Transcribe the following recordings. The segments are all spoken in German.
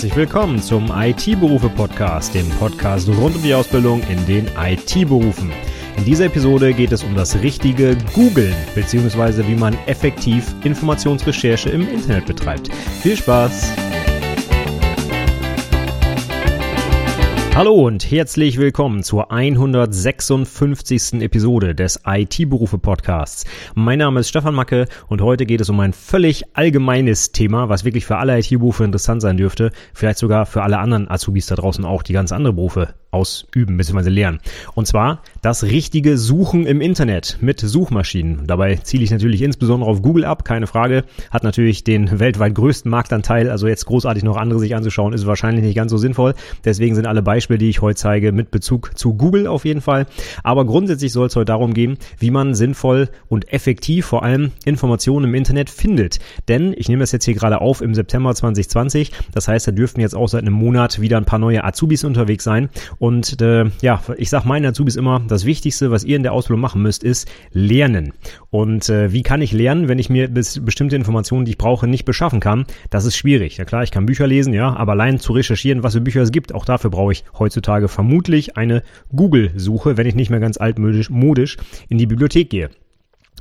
Herzlich willkommen zum IT-Berufe-Podcast, dem Podcast rund um die Ausbildung in den IT-Berufen. In dieser Episode geht es um das richtige Googlen, beziehungsweise wie man effektiv Informationsrecherche im Internet betreibt. Viel Spaß! Hallo und herzlich willkommen zur 156. Episode des IT-Berufe Podcasts. Mein Name ist Stefan Macke und heute geht es um ein völlig allgemeines Thema, was wirklich für alle IT-Berufe interessant sein dürfte, vielleicht sogar für alle anderen Azubis da draußen auch, die ganz andere Berufe ausüben bzw. lernen. Und zwar das richtige Suchen im Internet mit Suchmaschinen. Dabei ziele ich natürlich insbesondere auf Google ab, keine Frage. Hat natürlich den weltweit größten Marktanteil, also jetzt großartig noch andere sich anzuschauen, ist wahrscheinlich nicht ganz so sinnvoll. Deswegen sind alle Beispiele, die ich heute zeige, mit Bezug zu Google auf jeden Fall. Aber grundsätzlich soll es heute darum gehen, wie man sinnvoll und effektiv vor allem Informationen im Internet findet. Denn ich nehme das jetzt hier gerade auf im September 2020. Das heißt, da dürften jetzt auch seit einem Monat wieder ein paar neue Azubis unterwegs sein. Und äh, ja, ich sage meinen Azubis immer, das Wichtigste, was ihr in der Ausbildung machen müsst, ist lernen. Und äh, wie kann ich lernen, wenn ich mir bis, bestimmte Informationen, die ich brauche, nicht beschaffen kann? Das ist schwierig. Ja klar, ich kann Bücher lesen, ja, aber allein zu recherchieren, was für Bücher es gibt, auch dafür brauche ich heutzutage vermutlich eine Google-Suche, wenn ich nicht mehr ganz altmodisch modisch in die Bibliothek gehe.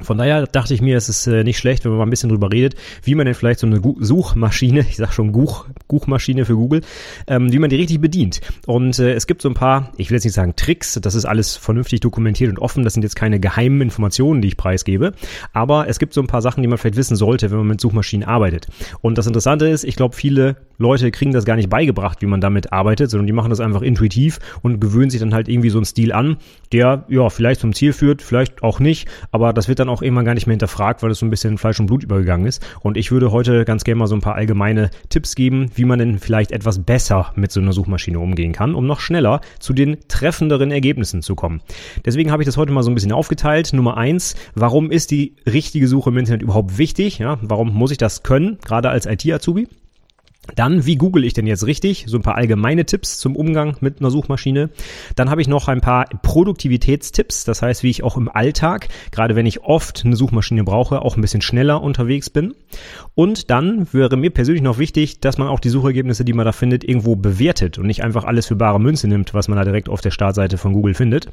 Von daher dachte ich mir, es ist äh, nicht schlecht, wenn man mal ein bisschen drüber redet, wie man denn vielleicht so eine Suchmaschine, ich sag schon Guch, Guchmaschine für Google, ähm, wie man die richtig bedient. Und äh, es gibt so ein paar, ich will jetzt nicht sagen Tricks, das ist alles vernünftig dokumentiert und offen, das sind jetzt keine geheimen Informationen, die ich preisgebe, aber es gibt so ein paar Sachen, die man vielleicht wissen sollte, wenn man mit Suchmaschinen arbeitet. Und das Interessante ist, ich glaube, viele Leute kriegen das gar nicht beigebracht, wie man damit arbeitet, sondern die machen das einfach intuitiv und gewöhnen sich dann halt irgendwie so einen Stil an, der ja vielleicht zum Ziel führt, vielleicht auch nicht, aber das wird dann auch irgendwann gar nicht mehr hinterfragt, weil es so ein bisschen Fleisch und Blut übergegangen ist. Und ich würde heute ganz gerne mal so ein paar allgemeine Tipps geben, wie man denn vielleicht etwas besser mit so einer Suchmaschine umgehen kann, um noch schneller zu den treffenderen Ergebnissen zu kommen. Deswegen habe ich das heute mal so ein bisschen aufgeteilt. Nummer eins, warum ist die richtige Suche im Internet überhaupt wichtig? Ja, warum muss ich das können, gerade als IT-Azubi? Dann, wie google ich denn jetzt richtig? So ein paar allgemeine Tipps zum Umgang mit einer Suchmaschine. Dann habe ich noch ein paar Produktivitätstipps, das heißt, wie ich auch im Alltag, gerade wenn ich oft eine Suchmaschine brauche, auch ein bisschen schneller unterwegs bin. Und dann wäre mir persönlich noch wichtig, dass man auch die Suchergebnisse, die man da findet, irgendwo bewertet und nicht einfach alles für bare Münze nimmt, was man da direkt auf der Startseite von Google findet.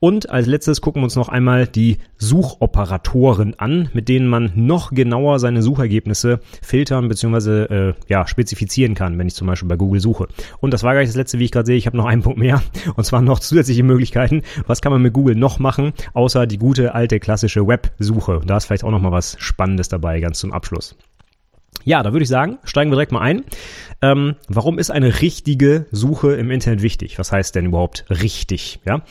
Und als letztes gucken wir uns noch einmal die Suchoperatoren an, mit denen man noch genauer seine Suchergebnisse filtern bzw. Äh, ja, spezifizieren kann, wenn ich zum Beispiel bei Google suche. Und das war gar nicht das letzte, wie ich gerade sehe. Ich habe noch einen Punkt mehr und zwar noch zusätzliche Möglichkeiten. Was kann man mit Google noch machen, außer die gute alte klassische Websuche? Da ist vielleicht auch noch mal was Spannendes dabei, ganz zum Abschluss. Ja, da würde ich sagen, steigen wir direkt mal ein. Ähm, warum ist eine richtige Suche im Internet wichtig? Was heißt denn überhaupt richtig? Ja.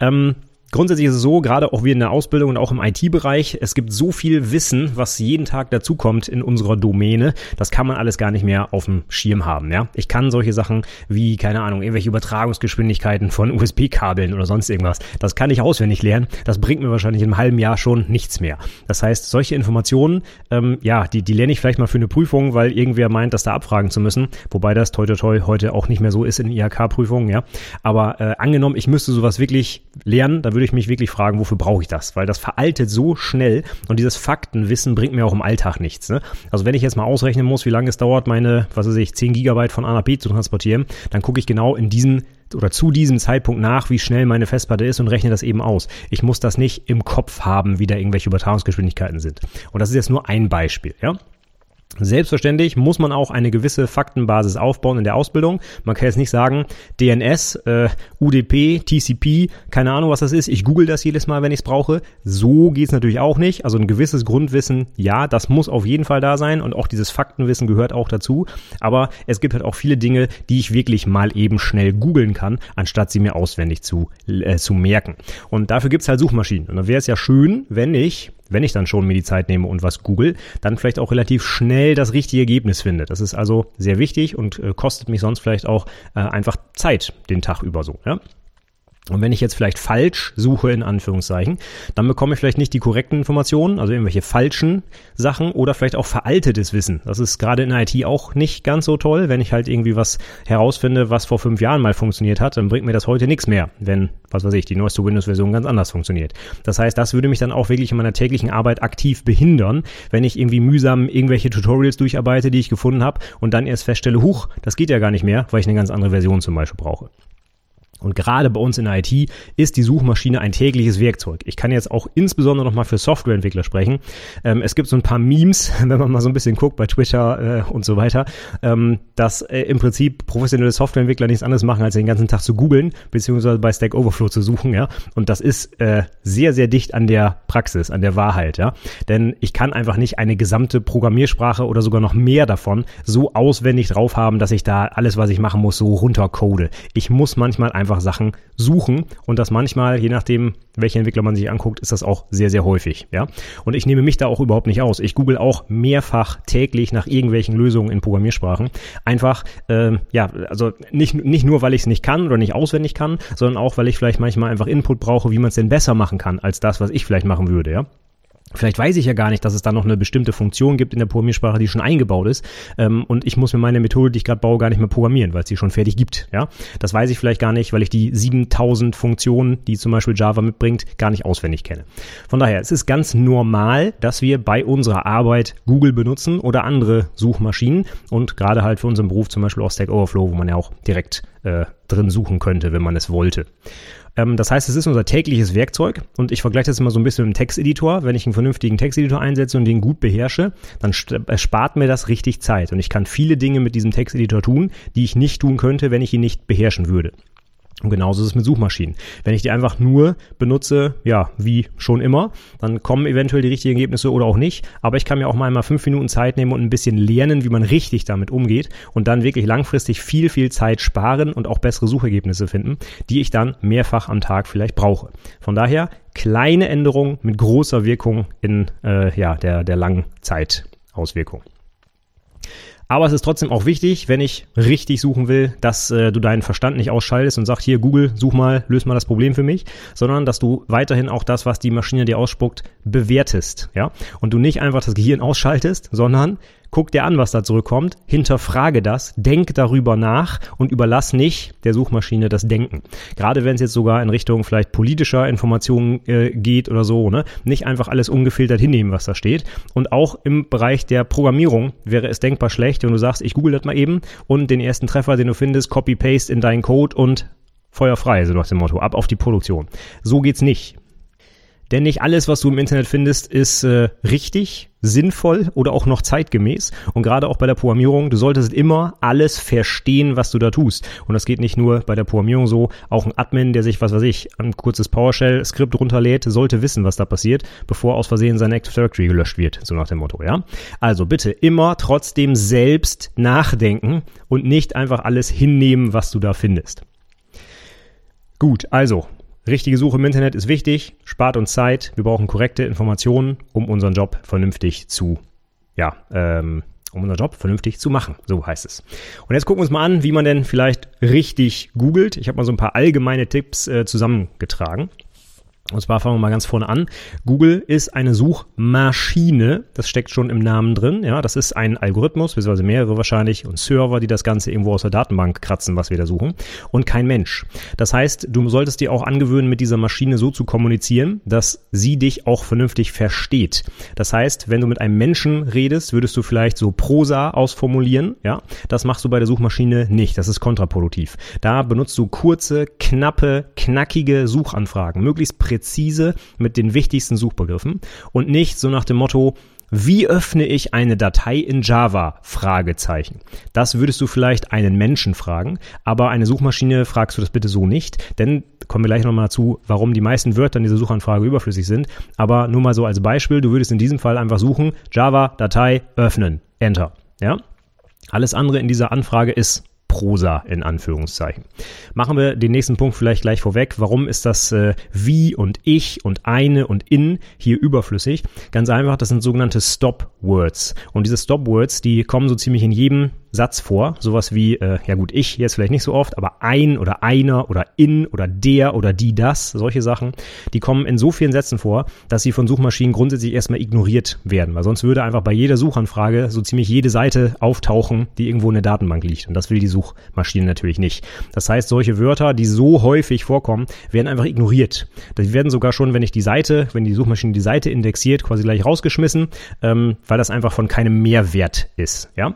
Ähm, Grundsätzlich ist es so, gerade auch wir in der Ausbildung und auch im IT-Bereich, es gibt so viel Wissen, was jeden Tag dazukommt in unserer Domäne. Das kann man alles gar nicht mehr auf dem Schirm haben. Ja, ich kann solche Sachen wie keine Ahnung irgendwelche Übertragungsgeschwindigkeiten von USB-Kabeln oder sonst irgendwas. Das kann ich auswendig lernen. Das bringt mir wahrscheinlich in einem halben Jahr schon nichts mehr. Das heißt, solche Informationen, ähm, ja, die die lerne ich vielleicht mal für eine Prüfung, weil irgendwer meint, das da abfragen zu müssen. Wobei das toi toi toi heute auch nicht mehr so ist in IHK-Prüfungen. Ja, aber äh, angenommen, ich müsste sowas wirklich lernen, da würde würde ich mich wirklich fragen, wofür brauche ich das? Weil das veraltet so schnell und dieses Faktenwissen bringt mir auch im Alltag nichts. Ne? Also wenn ich jetzt mal ausrechnen muss, wie lange es dauert, meine, was weiß ich, 10 Gigabyte von A nach B zu transportieren, dann gucke ich genau in diesen oder zu diesem Zeitpunkt nach, wie schnell meine Festplatte ist und rechne das eben aus. Ich muss das nicht im Kopf haben, wie da irgendwelche Übertragungsgeschwindigkeiten sind. Und das ist jetzt nur ein Beispiel, ja. Selbstverständlich muss man auch eine gewisse Faktenbasis aufbauen in der Ausbildung. Man kann jetzt nicht sagen, DNS, äh, UDP, TCP, keine Ahnung, was das ist. Ich google das jedes Mal, wenn ich es brauche. So geht's natürlich auch nicht. Also ein gewisses Grundwissen, ja, das muss auf jeden Fall da sein und auch dieses Faktenwissen gehört auch dazu. Aber es gibt halt auch viele Dinge, die ich wirklich mal eben schnell googeln kann, anstatt sie mir auswendig zu, äh, zu merken. Und dafür gibt's halt Suchmaschinen. Und dann wäre es ja schön, wenn ich wenn ich dann schon mir die Zeit nehme und was google, dann vielleicht auch relativ schnell das richtige Ergebnis finde. Das ist also sehr wichtig und äh, kostet mich sonst vielleicht auch äh, einfach Zeit den Tag über so. Ja? Und wenn ich jetzt vielleicht falsch suche, in Anführungszeichen, dann bekomme ich vielleicht nicht die korrekten Informationen, also irgendwelche falschen Sachen oder vielleicht auch veraltetes Wissen. Das ist gerade in IT auch nicht ganz so toll. Wenn ich halt irgendwie was herausfinde, was vor fünf Jahren mal funktioniert hat, dann bringt mir das heute nichts mehr, wenn, was weiß ich, die neueste Windows-Version ganz anders funktioniert. Das heißt, das würde mich dann auch wirklich in meiner täglichen Arbeit aktiv behindern, wenn ich irgendwie mühsam irgendwelche Tutorials durcharbeite, die ich gefunden habe und dann erst feststelle, huch, das geht ja gar nicht mehr, weil ich eine ganz andere Version zum Beispiel brauche. Und gerade bei uns in der IT ist die Suchmaschine ein tägliches Werkzeug. Ich kann jetzt auch insbesondere nochmal für Softwareentwickler sprechen. Ähm, es gibt so ein paar Memes, wenn man mal so ein bisschen guckt bei Twitter äh, und so weiter, ähm, dass äh, im Prinzip professionelle Softwareentwickler nichts anderes machen, als den ganzen Tag zu googeln, beziehungsweise bei Stack Overflow zu suchen, ja. Und das ist äh, sehr, sehr dicht an der Praxis, an der Wahrheit, ja. Denn ich kann einfach nicht eine gesamte Programmiersprache oder sogar noch mehr davon so auswendig drauf haben, dass ich da alles, was ich machen muss, so runtercode. Ich muss manchmal einfach einfach Sachen suchen und das manchmal, je nachdem, welche Entwickler man sich anguckt, ist das auch sehr, sehr häufig. Ja? Und ich nehme mich da auch überhaupt nicht aus. Ich google auch mehrfach täglich nach irgendwelchen Lösungen in Programmiersprachen. Einfach, ähm, ja, also nicht, nicht nur, weil ich es nicht kann oder nicht auswendig kann, sondern auch, weil ich vielleicht manchmal einfach Input brauche, wie man es denn besser machen kann, als das, was ich vielleicht machen würde. Ja? Vielleicht weiß ich ja gar nicht, dass es da noch eine bestimmte Funktion gibt in der Programmiersprache, die schon eingebaut ist. Ähm, und ich muss mir meine Methode, die ich gerade baue, gar nicht mehr programmieren, weil es die schon fertig gibt. Ja, das weiß ich vielleicht gar nicht, weil ich die 7000 Funktionen, die zum Beispiel Java mitbringt, gar nicht auswendig kenne. Von daher, es ist ganz normal, dass wir bei unserer Arbeit Google benutzen oder andere Suchmaschinen und gerade halt für unseren Beruf zum Beispiel auch Stack Overflow, wo man ja auch direkt äh, drin suchen könnte, wenn man es wollte. Ähm, das heißt, es ist unser tägliches Werkzeug und ich vergleiche das immer so ein bisschen mit dem Texteditor. Wenn ich einen vernünftigen Texteditor einsetze und den gut beherrsche, dann spart mir das richtig Zeit und ich kann viele Dinge mit diesem Texteditor tun, die ich nicht tun könnte, wenn ich ihn nicht beherrschen würde. Und genauso ist es mit Suchmaschinen. Wenn ich die einfach nur benutze, ja, wie schon immer, dann kommen eventuell die richtigen Ergebnisse oder auch nicht. Aber ich kann mir auch mal einmal fünf Minuten Zeit nehmen und ein bisschen lernen, wie man richtig damit umgeht und dann wirklich langfristig viel, viel Zeit sparen und auch bessere Suchergebnisse finden, die ich dann mehrfach am Tag vielleicht brauche. Von daher kleine Änderungen mit großer Wirkung in äh, ja, der, der Langzeitauswirkung. Aber es ist trotzdem auch wichtig, wenn ich richtig suchen will, dass äh, du deinen Verstand nicht ausschaltest und sagst, hier Google, such mal, löse mal das Problem für mich, sondern dass du weiterhin auch das, was die Maschine dir ausspuckt, bewertest, ja? Und du nicht einfach das Gehirn ausschaltest, sondern guck dir an, was da zurückkommt, hinterfrage das, denk darüber nach und überlass nicht der Suchmaschine das Denken. Gerade wenn es jetzt sogar in Richtung vielleicht politischer Informationen äh, geht oder so, ne? Nicht einfach alles ungefiltert hinnehmen, was da steht. Und auch im Bereich der Programmierung wäre es denkbar schlecht, wenn du sagst, ich google das mal eben und den ersten Treffer, den du findest, copy-paste in deinen Code und Feuer frei, so nach dem Motto, ab auf die Produktion. So geht's nicht. Denn nicht alles, was du im Internet findest, ist äh, richtig, sinnvoll oder auch noch zeitgemäß. Und gerade auch bei der Programmierung, du solltest immer alles verstehen, was du da tust. Und das geht nicht nur bei der Programmierung so. Auch ein Admin, der sich, was weiß ich, ein kurzes PowerShell-Skript runterlädt, sollte wissen, was da passiert, bevor aus Versehen sein Active Directory gelöscht wird. So nach dem Motto, ja. Also bitte immer trotzdem selbst nachdenken und nicht einfach alles hinnehmen, was du da findest. Gut, also Richtige Suche im Internet ist wichtig, spart uns Zeit. Wir brauchen korrekte Informationen, um unseren Job vernünftig zu, ja, ähm, um unseren Job vernünftig zu machen. So heißt es. Und jetzt gucken wir uns mal an, wie man denn vielleicht richtig googelt. Ich habe mal so ein paar allgemeine Tipps äh, zusammengetragen. Und zwar fangen wir mal ganz vorne an. Google ist eine Suchmaschine. Das steckt schon im Namen drin. Ja, das ist ein Algorithmus, beziehungsweise mehrere wahrscheinlich und Server, die das Ganze irgendwo aus der Datenbank kratzen, was wir da suchen. Und kein Mensch. Das heißt, du solltest dir auch angewöhnen, mit dieser Maschine so zu kommunizieren, dass sie dich auch vernünftig versteht. Das heißt, wenn du mit einem Menschen redest, würdest du vielleicht so Prosa ausformulieren. Ja, das machst du bei der Suchmaschine nicht. Das ist kontraproduktiv. Da benutzt du kurze, knappe, knackige Suchanfragen. Möglichst präzise präzise mit den wichtigsten Suchbegriffen und nicht so nach dem Motto, wie öffne ich eine Datei in Java? Fragezeichen. Das würdest du vielleicht einen Menschen fragen, aber eine Suchmaschine fragst du das bitte so nicht, denn kommen wir gleich nochmal dazu, warum die meisten Wörter in dieser Suchanfrage überflüssig sind. Aber nur mal so als Beispiel, du würdest in diesem Fall einfach suchen, Java, Datei, öffnen, Enter. Ja? Alles andere in dieser Anfrage ist Prosa in Anführungszeichen. Machen wir den nächsten Punkt vielleicht gleich vorweg. Warum ist das äh, wie und ich und eine und in hier überflüssig? Ganz einfach, das sind sogenannte Stop Words. Und diese Stop Words, die kommen so ziemlich in jedem Satz vor, sowas wie, äh, ja gut, ich jetzt vielleicht nicht so oft, aber ein oder einer oder in oder der oder die das, solche Sachen, die kommen in so vielen Sätzen vor, dass sie von Suchmaschinen grundsätzlich erstmal ignoriert werden, weil sonst würde einfach bei jeder Suchanfrage so ziemlich jede Seite auftauchen, die irgendwo in der Datenbank liegt. Und das will die Suchmaschine natürlich nicht. Das heißt, solche Wörter, die so häufig vorkommen, werden einfach ignoriert. Die werden sogar schon, wenn ich die Seite, wenn die Suchmaschine die Seite indexiert, quasi gleich rausgeschmissen, ähm, weil das einfach von keinem Mehrwert ist. Ja,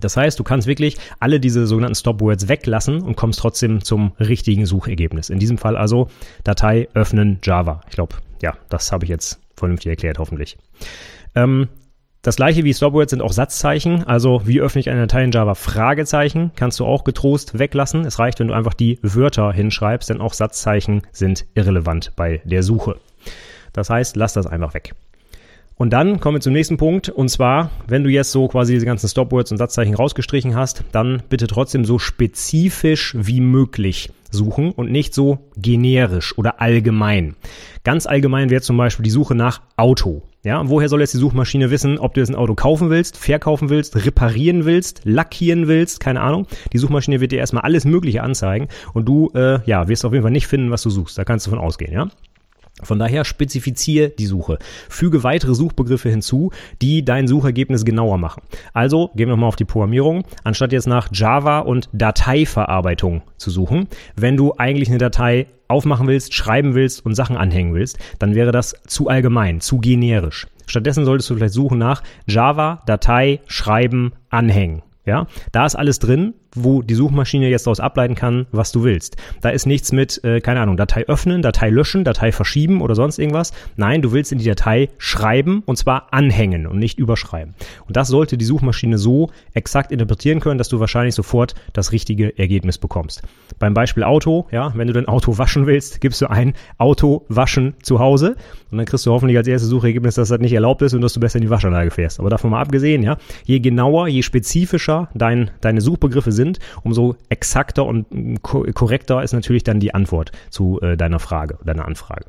das heißt, du kannst wirklich alle diese sogenannten Stopwords weglassen und kommst trotzdem zum richtigen Suchergebnis. In diesem Fall also Datei öffnen Java. Ich glaube, ja, das habe ich jetzt vernünftig erklärt, hoffentlich. Ähm, das gleiche wie Stopwords sind auch Satzzeichen. Also wie öffne ich eine Datei in Java? Fragezeichen kannst du auch getrost weglassen. Es reicht, wenn du einfach die Wörter hinschreibst, denn auch Satzzeichen sind irrelevant bei der Suche. Das heißt, lass das einfach weg. Und dann kommen wir zum nächsten Punkt. Und zwar, wenn du jetzt so quasi diese ganzen Stopwords und Satzzeichen rausgestrichen hast, dann bitte trotzdem so spezifisch wie möglich suchen und nicht so generisch oder allgemein. Ganz allgemein wäre zum Beispiel die Suche nach Auto. Ja, woher soll jetzt die Suchmaschine wissen, ob du jetzt ein Auto kaufen willst, verkaufen willst, reparieren willst, lackieren willst, keine Ahnung. Die Suchmaschine wird dir erstmal alles Mögliche anzeigen und du, äh, ja, wirst auf jeden Fall nicht finden, was du suchst. Da kannst du von ausgehen, ja. Von daher spezifiziere die Suche. Füge weitere Suchbegriffe hinzu, die dein Suchergebnis genauer machen. Also gehen wir nochmal auf die Programmierung. Anstatt jetzt nach Java und Dateiverarbeitung zu suchen, wenn du eigentlich eine Datei aufmachen willst, schreiben willst und Sachen anhängen willst, dann wäre das zu allgemein, zu generisch. Stattdessen solltest du vielleicht suchen nach Java, Datei, Schreiben, Anhängen. Ja, da ist alles drin, wo die Suchmaschine jetzt daraus ableiten kann, was du willst. Da ist nichts mit, äh, keine Ahnung, Datei öffnen, Datei löschen, Datei verschieben oder sonst irgendwas. Nein, du willst in die Datei schreiben und zwar anhängen und nicht überschreiben. Und das sollte die Suchmaschine so exakt interpretieren können, dass du wahrscheinlich sofort das richtige Ergebnis bekommst. Beim Beispiel Auto, ja, wenn du dein Auto waschen willst, gibst du ein Auto waschen zu Hause und dann kriegst du hoffentlich als erstes Suchergebnis, dass das nicht erlaubt ist und dass du besser in die Waschanlage fährst. Aber davon mal abgesehen, ja, je genauer, je spezifischer dein, deine Suchbegriffe sind, umso exakter und korrekter ist natürlich dann die Antwort zu äh, deiner Frage, deiner Anfrage.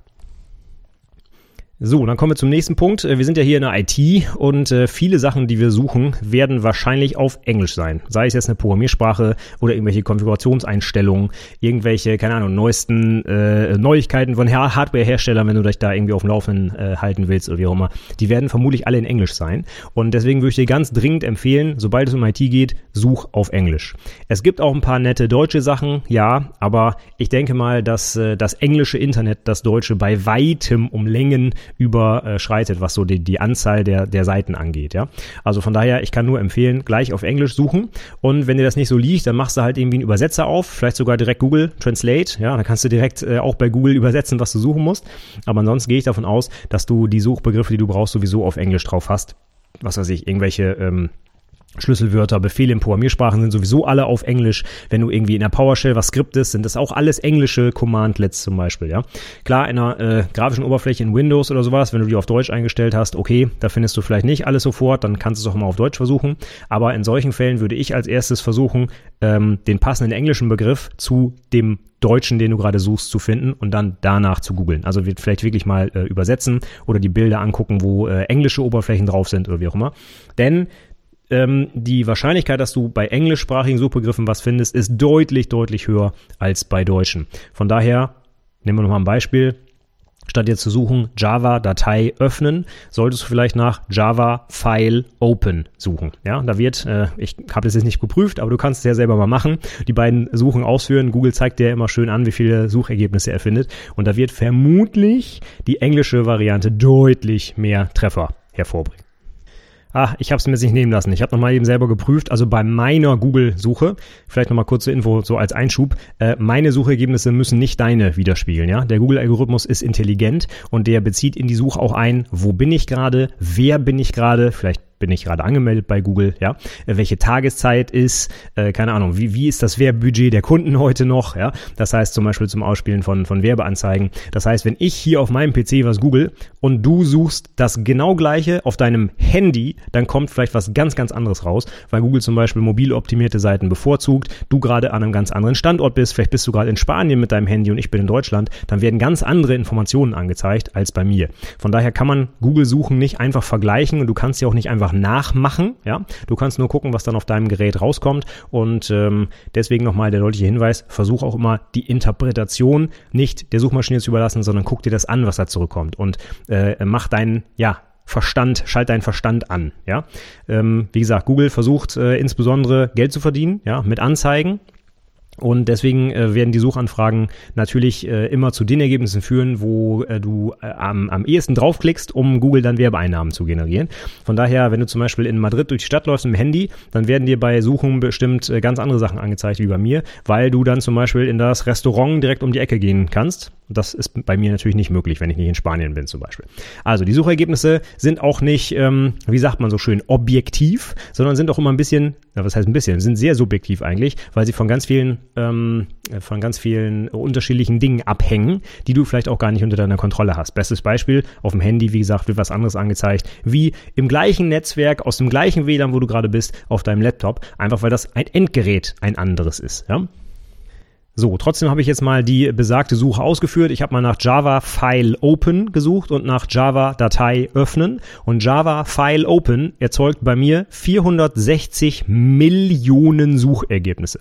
So, dann kommen wir zum nächsten Punkt. Äh, wir sind ja hier in der IT und äh, viele Sachen, die wir suchen, werden wahrscheinlich auf Englisch sein. Sei es jetzt eine Programmiersprache oder irgendwelche Konfigurationseinstellungen, irgendwelche, keine Ahnung, neuesten äh, Neuigkeiten von Hardware-Herstellern, wenn du dich da irgendwie auf dem Laufenden äh, halten willst oder wie auch immer. Die werden vermutlich alle in Englisch sein. Und deswegen würde ich dir ganz dringend empfehlen, sobald es um IT geht, such auf Englisch. Es gibt auch ein paar nette deutsche Sachen, ja, aber ich denke mal, dass äh, das englische Internet das deutsche bei weitem um Längen überschreitet, was so die, die Anzahl der, der Seiten angeht. Ja? Also von daher, ich kann nur empfehlen, gleich auf Englisch suchen. Und wenn dir das nicht so liegt, dann machst du halt irgendwie einen Übersetzer auf, vielleicht sogar direkt Google Translate. Ja, dann kannst du direkt äh, auch bei Google übersetzen, was du suchen musst. Aber ansonsten gehe ich davon aus, dass du die Suchbegriffe, die du brauchst, sowieso auf Englisch drauf hast. Was weiß ich, irgendwelche ähm, Schlüsselwörter, Befehle in Programmiersprachen sind sowieso alle auf Englisch. Wenn du irgendwie in der PowerShell was skriptest, sind das auch alles englische Commandlets zum Beispiel, ja. Klar, in einer äh, grafischen Oberfläche in Windows oder sowas, wenn du die auf Deutsch eingestellt hast, okay, da findest du vielleicht nicht alles sofort, dann kannst du es auch mal auf Deutsch versuchen. Aber in solchen Fällen würde ich als erstes versuchen, ähm, den passenden englischen Begriff zu dem Deutschen, den du gerade suchst, zu finden und dann danach zu googeln. Also wird vielleicht wirklich mal äh, übersetzen oder die Bilder angucken, wo äh, englische Oberflächen drauf sind oder wie auch immer. Denn ähm, die Wahrscheinlichkeit, dass du bei englischsprachigen Suchbegriffen was findest, ist deutlich, deutlich höher als bei deutschen. Von daher, nehmen wir nochmal ein Beispiel. Statt jetzt zu suchen, Java Datei öffnen, solltest du vielleicht nach Java File Open suchen. Ja, da wird, äh, ich habe das jetzt nicht geprüft, aber du kannst es ja selber mal machen. Die beiden Suchen ausführen. Google zeigt dir immer schön an, wie viele Suchergebnisse er findet. Und da wird vermutlich die englische Variante deutlich mehr Treffer hervorbringen. Ach, ich habe es mir nicht nehmen lassen. Ich habe nochmal eben selber geprüft. Also bei meiner Google-Suche, vielleicht nochmal kurze Info so als Einschub, äh, meine Suchergebnisse müssen nicht deine widerspiegeln. Ja? Der Google-Algorithmus ist intelligent und der bezieht in die Suche auch ein, wo bin ich gerade, wer bin ich gerade, vielleicht bin ich gerade angemeldet bei Google, ja, äh, welche Tageszeit ist, äh, keine Ahnung, wie, wie ist das Werbebudget der Kunden heute noch, ja, das heißt zum Beispiel zum Ausspielen von, von Werbeanzeigen. Das heißt, wenn ich hier auf meinem PC was google und du suchst das genau gleiche auf deinem Handy, dann kommt vielleicht was ganz, ganz anderes raus, weil Google zum Beispiel mobil optimierte Seiten bevorzugt, du gerade an einem ganz anderen Standort bist, vielleicht bist du gerade in Spanien mit deinem Handy und ich bin in Deutschland, dann werden ganz andere Informationen angezeigt als bei mir. Von daher kann man Google-Suchen nicht einfach vergleichen und du kannst sie auch nicht einfach einfach nachmachen. Ja, du kannst nur gucken, was dann auf deinem Gerät rauskommt. Und ähm, deswegen nochmal der deutliche Hinweis: Versuch auch immer die Interpretation nicht der Suchmaschine zu überlassen, sondern guck dir das an, was da zurückkommt und äh, mach deinen ja Verstand, schalt deinen Verstand an. Ja, ähm, wie gesagt, Google versucht äh, insbesondere Geld zu verdienen, ja, mit Anzeigen. Und deswegen äh, werden die Suchanfragen natürlich äh, immer zu den Ergebnissen führen, wo äh, du äh, am, am ehesten draufklickst, um Google dann Werbeeinnahmen zu generieren. Von daher, wenn du zum Beispiel in Madrid durch die Stadt läufst im Handy, dann werden dir bei Suchen bestimmt äh, ganz andere Sachen angezeigt wie bei mir, weil du dann zum Beispiel in das Restaurant direkt um die Ecke gehen kannst das ist bei mir natürlich nicht möglich, wenn ich nicht in Spanien bin zum Beispiel. Also die Suchergebnisse sind auch nicht, ähm, wie sagt man so schön, objektiv, sondern sind auch immer ein bisschen, ja, was heißt ein bisschen, sind sehr subjektiv eigentlich, weil sie von ganz vielen, ähm, von ganz vielen unterschiedlichen Dingen abhängen, die du vielleicht auch gar nicht unter deiner Kontrolle hast. Bestes Beispiel, auf dem Handy, wie gesagt, wird was anderes angezeigt, wie im gleichen Netzwerk, aus dem gleichen WLAN, wo du gerade bist, auf deinem Laptop, einfach weil das ein Endgerät ein anderes ist. Ja? So, trotzdem habe ich jetzt mal die besagte Suche ausgeführt. Ich habe mal nach Java File Open gesucht und nach Java Datei öffnen. Und Java File Open erzeugt bei mir 460 Millionen Suchergebnisse.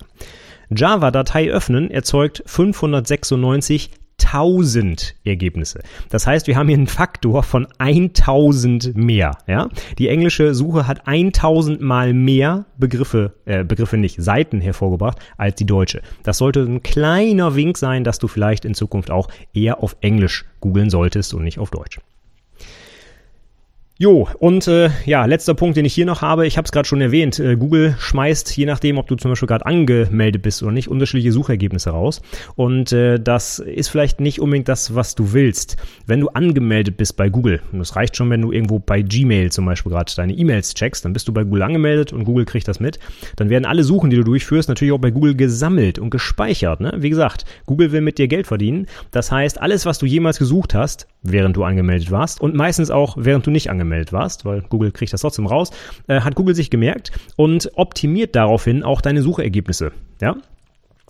Java Datei öffnen erzeugt 596 1000 Ergebnisse. Das heißt, wir haben hier einen Faktor von 1000 mehr. Ja? Die englische Suche hat 1000 mal mehr Begriffe, äh, Begriffe nicht, Seiten hervorgebracht als die deutsche. Das sollte ein kleiner Wink sein, dass du vielleicht in Zukunft auch eher auf Englisch googeln solltest und nicht auf Deutsch. Jo, und äh, ja, letzter Punkt, den ich hier noch habe, ich habe es gerade schon erwähnt, äh, Google schmeißt, je nachdem, ob du zum Beispiel gerade angemeldet bist oder nicht, unterschiedliche Suchergebnisse raus. Und äh, das ist vielleicht nicht unbedingt das, was du willst. Wenn du angemeldet bist bei Google, und das reicht schon, wenn du irgendwo bei Gmail zum Beispiel gerade deine E-Mails checkst, dann bist du bei Google angemeldet und Google kriegt das mit, dann werden alle Suchen, die du durchführst, natürlich auch bei Google gesammelt und gespeichert. Ne? Wie gesagt, Google will mit dir Geld verdienen. Das heißt, alles, was du jemals gesucht hast, während du angemeldet warst und meistens auch, während du nicht angemeldet warst, weil Google kriegt das trotzdem raus, äh, hat Google sich gemerkt und optimiert daraufhin auch deine Suchergebnisse. Ja?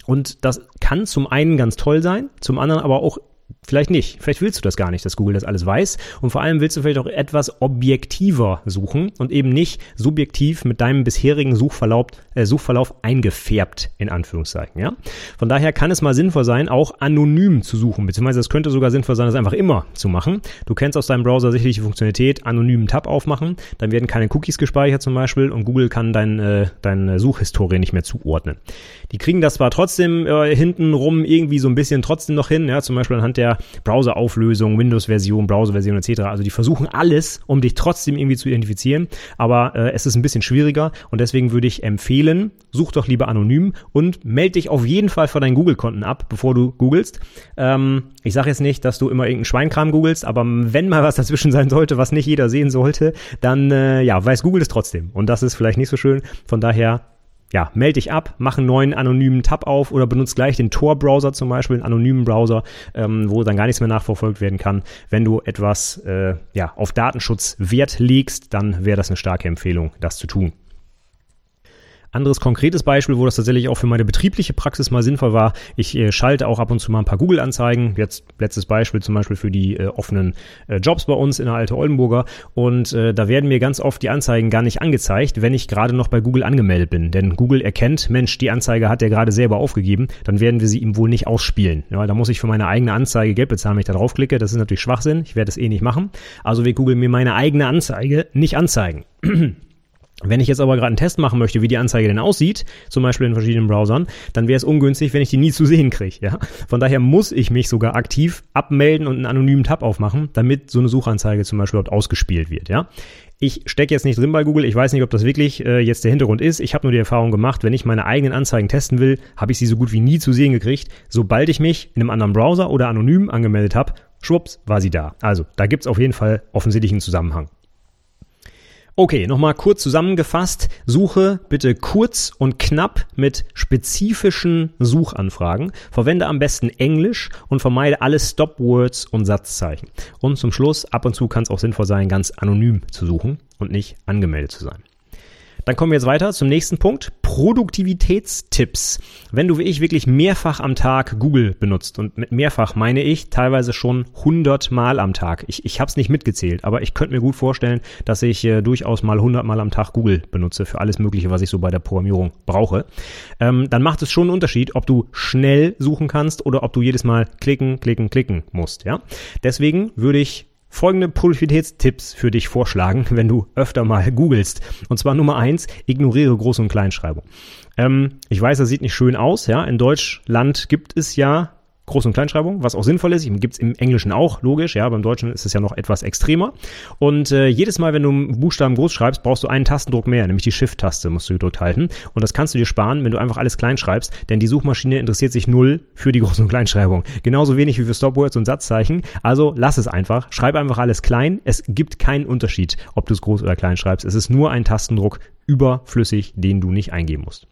Und das kann zum einen ganz toll sein, zum anderen aber auch Vielleicht nicht. Vielleicht willst du das gar nicht, dass Google das alles weiß. Und vor allem willst du vielleicht auch etwas objektiver suchen und eben nicht subjektiv mit deinem bisherigen Suchverlauf, äh, Suchverlauf eingefärbt, in Anführungszeichen. Ja? Von daher kann es mal sinnvoll sein, auch anonym zu suchen. Beziehungsweise es könnte sogar sinnvoll sein, das einfach immer zu machen. Du kennst aus deinem Browser sicherlich die Funktionalität, anonymen Tab aufmachen. Dann werden keine Cookies gespeichert zum Beispiel und Google kann dein, äh, deine Suchhistorie nicht mehr zuordnen. Die kriegen das zwar trotzdem äh, hintenrum irgendwie so ein bisschen trotzdem noch hin, ja, zum Beispiel anhand der Browser-Auflösung, Windows-Version, Browser-Version etc. Also die versuchen alles, um dich trotzdem irgendwie zu identifizieren, aber äh, es ist ein bisschen schwieriger und deswegen würde ich empfehlen, such doch lieber anonym und melde dich auf jeden Fall vor deinen Google-Konten ab, bevor du googelst. Ähm, ich sage jetzt nicht, dass du immer irgendeinen Schweinkram googelst, aber wenn mal was dazwischen sein sollte, was nicht jeder sehen sollte, dann äh, ja, weiß Google es trotzdem und das ist vielleicht nicht so schön. Von daher ja, melde dich ab, mach einen neuen anonymen Tab auf oder benutze gleich den Tor-Browser zum Beispiel, einen anonymen Browser, ähm, wo dann gar nichts mehr nachverfolgt werden kann. Wenn du etwas äh, ja, auf Datenschutz Wert legst, dann wäre das eine starke Empfehlung, das zu tun. Anderes konkretes Beispiel, wo das tatsächlich auch für meine betriebliche Praxis mal sinnvoll war. Ich äh, schalte auch ab und zu mal ein paar Google-Anzeigen. Jetzt letztes Beispiel zum Beispiel für die äh, offenen äh, Jobs bei uns in der Alte Oldenburger. Und äh, da werden mir ganz oft die Anzeigen gar nicht angezeigt, wenn ich gerade noch bei Google angemeldet bin. Denn Google erkennt, Mensch, die Anzeige hat er gerade selber aufgegeben, dann werden wir sie ihm wohl nicht ausspielen. Ja, da muss ich für meine eigene Anzeige Geld bezahlen, wenn ich da draufklicke. Das ist natürlich Schwachsinn. Ich werde es eh nicht machen. Also wird Google mir meine eigene Anzeige nicht anzeigen. Wenn ich jetzt aber gerade einen Test machen möchte, wie die Anzeige denn aussieht, zum Beispiel in verschiedenen Browsern, dann wäre es ungünstig, wenn ich die nie zu sehen kriege. Ja? Von daher muss ich mich sogar aktiv abmelden und einen anonymen Tab aufmachen, damit so eine Suchanzeige zum Beispiel überhaupt ausgespielt wird. Ja? Ich stecke jetzt nicht drin bei Google, ich weiß nicht, ob das wirklich äh, jetzt der Hintergrund ist. Ich habe nur die Erfahrung gemacht, wenn ich meine eigenen Anzeigen testen will, habe ich sie so gut wie nie zu sehen gekriegt. Sobald ich mich in einem anderen Browser oder anonym angemeldet habe, schwupps, war sie da. Also, da gibt's auf jeden Fall offensichtlich einen Zusammenhang. Okay, nochmal kurz zusammengefasst. Suche bitte kurz und knapp mit spezifischen Suchanfragen. Verwende am besten Englisch und vermeide alle Stopwords und Satzzeichen. Und zum Schluss, ab und zu kann es auch sinnvoll sein, ganz anonym zu suchen und nicht angemeldet zu sein. Dann kommen wir jetzt weiter zum nächsten Punkt. Produktivitätstipps. Wenn du wie ich wirklich mehrfach am Tag Google benutzt und mit mehrfach meine ich teilweise schon 100 Mal am Tag. Ich, ich habe es nicht mitgezählt, aber ich könnte mir gut vorstellen, dass ich äh, durchaus mal 100 Mal am Tag Google benutze für alles Mögliche, was ich so bei der Programmierung brauche. Ähm, dann macht es schon einen Unterschied, ob du schnell suchen kannst oder ob du jedes Mal klicken, klicken, klicken musst. Ja, deswegen würde ich folgende Produktivitätstipps für dich vorschlagen, wenn du öfter mal googelst. Und zwar Nummer eins, ignoriere Groß- und Kleinschreibung. Ähm, ich weiß, das sieht nicht schön aus, ja. In Deutschland gibt es ja Groß- und Kleinschreibung, was auch sinnvoll ist. Gibt's im Englischen auch, logisch, ja, beim Deutschen ist es ja noch etwas extremer. Und äh, jedes Mal, wenn du einen Buchstaben groß schreibst, brauchst du einen Tastendruck mehr, nämlich die Shift-Taste musst du gedrückt halten. Und das kannst du dir sparen, wenn du einfach alles klein schreibst, denn die Suchmaschine interessiert sich null für die Groß- und Kleinschreibung. Genauso wenig wie für Stopwords und Satzzeichen. Also lass es einfach, schreib einfach alles klein. Es gibt keinen Unterschied, ob du es groß oder klein schreibst. Es ist nur ein Tastendruck überflüssig, den du nicht eingeben musst.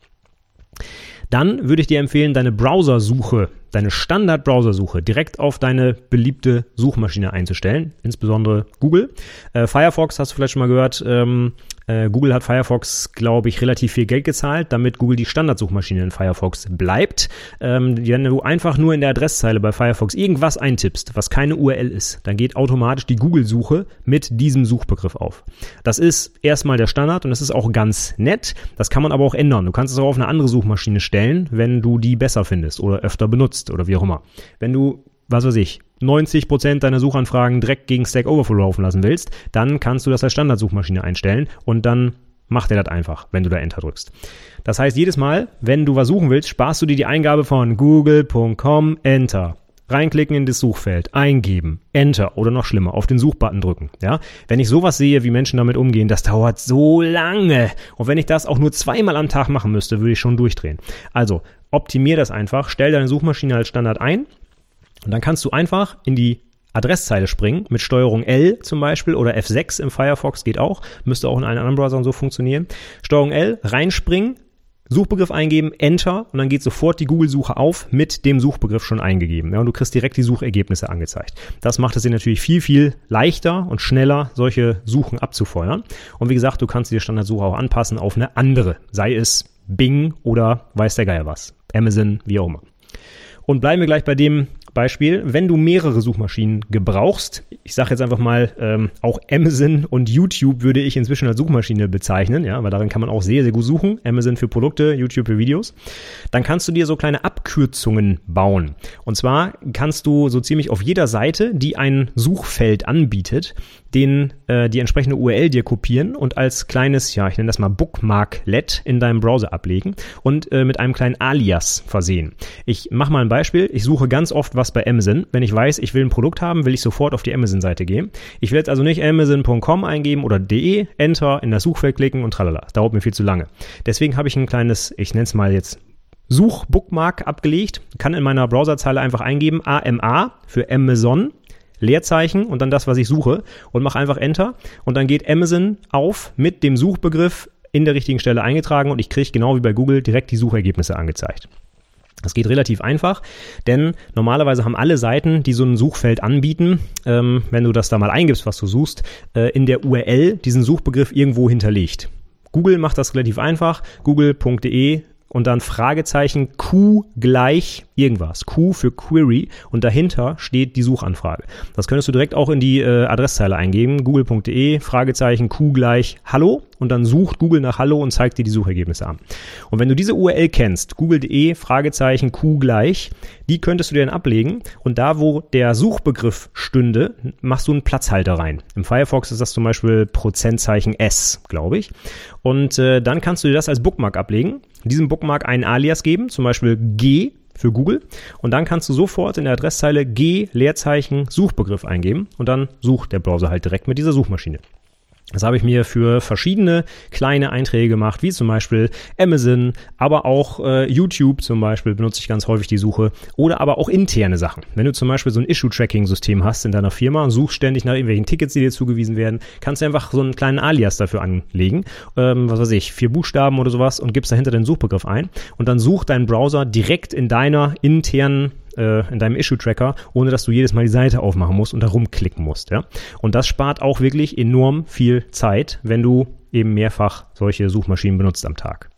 Dann würde ich dir empfehlen, deine Browsersuche deine Standard-Browsersuche direkt auf deine beliebte Suchmaschine einzustellen, insbesondere Google. Äh, Firefox hast du vielleicht schon mal gehört. Ähm, äh, Google hat Firefox, glaube ich, relativ viel Geld gezahlt, damit Google die Standardsuchmaschine in Firefox bleibt. Ähm, wenn du einfach nur in der Adresszeile bei Firefox irgendwas eintippst, was keine URL ist, dann geht automatisch die Google-Suche mit diesem Suchbegriff auf. Das ist erstmal der Standard und das ist auch ganz nett. Das kann man aber auch ändern. Du kannst es auch auf eine andere Suchmaschine stellen, wenn du die besser findest oder öfter benutzt nutzt oder wie auch immer. Wenn du, was weiß ich, 90% deiner Suchanfragen direkt gegen Stack Overflow laufen lassen willst, dann kannst du das als Standardsuchmaschine einstellen und dann macht er das einfach, wenn du da Enter drückst. Das heißt, jedes Mal, wenn du was suchen willst, sparst du dir die Eingabe von google.com Enter. Reinklicken in das Suchfeld, eingeben, Enter oder noch schlimmer, auf den Suchbutton drücken. Ja, wenn ich sowas sehe, wie Menschen damit umgehen, das dauert so lange. Und wenn ich das auch nur zweimal am Tag machen müsste, würde ich schon durchdrehen. Also optimier das einfach, stell deine Suchmaschine als Standard ein und dann kannst du einfach in die Adresszeile springen, mit Steuerung L zum Beispiel oder F6 im Firefox geht auch, müsste auch in allen anderen Browsern so funktionieren. Steuerung L, reinspringen, Suchbegriff eingeben, Enter und dann geht sofort die Google-Suche auf mit dem Suchbegriff schon eingegeben. Ja, und du kriegst direkt die Suchergebnisse angezeigt. Das macht es dir natürlich viel, viel leichter und schneller, solche Suchen abzufeuern. Und wie gesagt, du kannst die Standardsuche auch anpassen auf eine andere, sei es Bing oder weiß der Geier was. Amazon, wie auch immer. Und bleiben wir gleich bei dem Beispiel, wenn du mehrere Suchmaschinen gebrauchst, ich sage jetzt einfach mal, ähm, auch Amazon und YouTube würde ich inzwischen als Suchmaschine bezeichnen, ja, weil darin kann man auch sehr, sehr gut suchen. Amazon für Produkte, YouTube für Videos. Dann kannst du dir so kleine Abkürzungen bauen. Und zwar kannst du so ziemlich auf jeder Seite, die ein Suchfeld anbietet, den, äh, die entsprechende URL dir kopieren und als kleines, ja, ich nenne das mal Bookmarklet in deinem Browser ablegen und äh, mit einem kleinen Alias versehen. Ich mache mal ein Beispiel. Ich suche ganz oft was bei Amazon. Wenn ich weiß, ich will ein Produkt haben, will ich sofort auf die Amazon-Seite gehen. Ich will jetzt also nicht amazon.com eingeben oder de, Enter, in das Suchfeld klicken und tralala. Das dauert mir viel zu lange. Deswegen habe ich ein kleines, ich nenne es mal jetzt Suchbookmark abgelegt, kann in meiner Browserzeile einfach eingeben AMA für Amazon, Leerzeichen und dann das, was ich suche und mache einfach Enter und dann geht Amazon auf mit dem Suchbegriff in der richtigen Stelle eingetragen und ich kriege genau wie bei Google direkt die Suchergebnisse angezeigt. Das geht relativ einfach, denn normalerweise haben alle Seiten, die so ein Suchfeld anbieten, ähm, wenn du das da mal eingibst, was du suchst, äh, in der URL diesen Suchbegriff irgendwo hinterlegt. Google macht das relativ einfach. Google.de und dann Fragezeichen Q gleich irgendwas. Q für Query und dahinter steht die Suchanfrage. Das könntest du direkt auch in die äh, Adresszeile eingeben. Google.de Fragezeichen Q gleich Hallo und dann sucht Google nach Hallo und zeigt dir die Suchergebnisse an. Und wenn du diese URL kennst, google.de Fragezeichen Q gleich, die könntest du dir dann ablegen und da, wo der Suchbegriff stünde, machst du einen Platzhalter rein. Im Firefox ist das zum Beispiel Prozentzeichen S, glaube ich. Und äh, dann kannst du dir das als Bookmark ablegen diesem Bookmark einen Alias geben, zum Beispiel G für Google. Und dann kannst du sofort in der Adresszeile G Leerzeichen Suchbegriff eingeben und dann sucht der Browser halt direkt mit dieser Suchmaschine. Das habe ich mir für verschiedene kleine Einträge gemacht, wie zum Beispiel Amazon, aber auch äh, YouTube zum Beispiel benutze ich ganz häufig die Suche oder aber auch interne Sachen. Wenn du zum Beispiel so ein Issue-Tracking-System hast in deiner Firma und suchst ständig nach irgendwelchen Tickets, die dir zugewiesen werden, kannst du einfach so einen kleinen Alias dafür anlegen, ähm, was weiß ich, vier Buchstaben oder sowas und gibst dahinter den Suchbegriff ein und dann sucht dein Browser direkt in deiner internen äh, in deinem Issue-Tracker, ohne dass du jedes Mal die Seite aufmachen musst und da rumklicken musst. Ja? Und das spart auch wirklich enorm viel Zeit, wenn du eben mehrfach solche Suchmaschinen benutzt am Tag.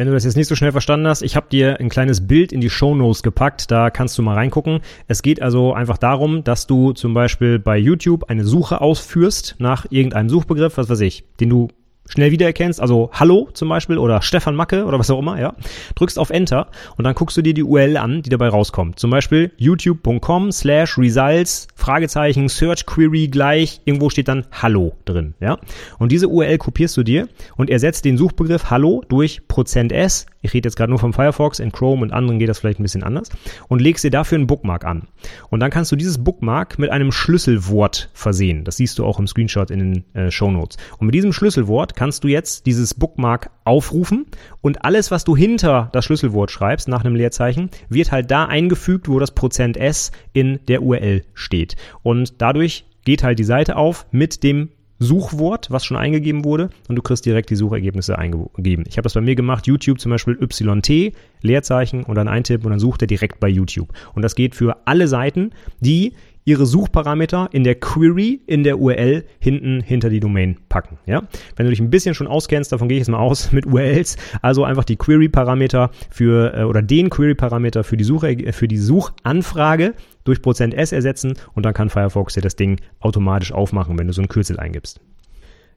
Wenn du das jetzt nicht so schnell verstanden hast, ich habe dir ein kleines Bild in die Show Notes gepackt, da kannst du mal reingucken. Es geht also einfach darum, dass du zum Beispiel bei YouTube eine Suche ausführst nach irgendeinem Suchbegriff, was weiß ich, den du schnell wiedererkennst, also Hallo zum Beispiel oder Stefan Macke oder was auch immer, ja, drückst auf Enter und dann guckst du dir die URL an, die dabei rauskommt. Zum Beispiel youtube.com slash results, Fragezeichen, Search Query gleich, irgendwo steht dann Hallo drin, ja. Und diese URL kopierst du dir und ersetzt den Suchbegriff Hallo durch Prozent %s, ich rede jetzt gerade nur vom Firefox, in Chrome und anderen geht das vielleicht ein bisschen anders, und legst dir dafür einen Bookmark an. Und dann kannst du dieses Bookmark mit einem Schlüsselwort versehen. Das siehst du auch im Screenshot in den äh, Show Notes. Und mit diesem Schlüsselwort kannst du jetzt dieses Bookmark aufrufen und alles, was du hinter das Schlüsselwort schreibst, nach einem Leerzeichen, wird halt da eingefügt, wo das Prozent %s in der URL steht. Und dadurch geht halt die Seite auf mit dem Suchwort, was schon eingegeben wurde, und du kriegst direkt die Suchergebnisse eingegeben. Ich habe das bei mir gemacht, YouTube zum Beispiel YT, Leerzeichen und dann eintippen und dann sucht er direkt bei YouTube. Und das geht für alle Seiten, die ihre Suchparameter in der Query in der URL hinten hinter die Domain packen. Ja? Wenn du dich ein bisschen schon auskennst, davon gehe ich jetzt mal aus mit URLs, also einfach die Query-Parameter für äh, oder den Query-Parameter für die Suche, äh, für die Suchanfrage durch Prozent %s ersetzen und dann kann Firefox dir das Ding automatisch aufmachen, wenn du so ein Kürzel eingibst.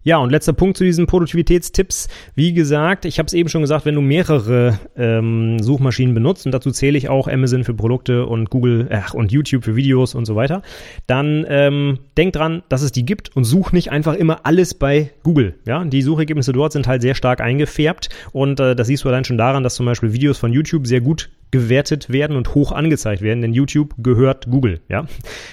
Ja, und letzter Punkt zu diesen Produktivitätstipps. Wie gesagt, ich habe es eben schon gesagt, wenn du mehrere ähm, Suchmaschinen benutzt, und dazu zähle ich auch Amazon für Produkte und Google ach, und YouTube für Videos und so weiter, dann ähm, denk dran, dass es die gibt und such nicht einfach immer alles bei Google. Ja, die Suchergebnisse dort sind halt sehr stark eingefärbt und äh, das siehst du allein schon daran, dass zum Beispiel Videos von YouTube sehr gut gewertet werden und hoch angezeigt werden, denn YouTube gehört Google, ja.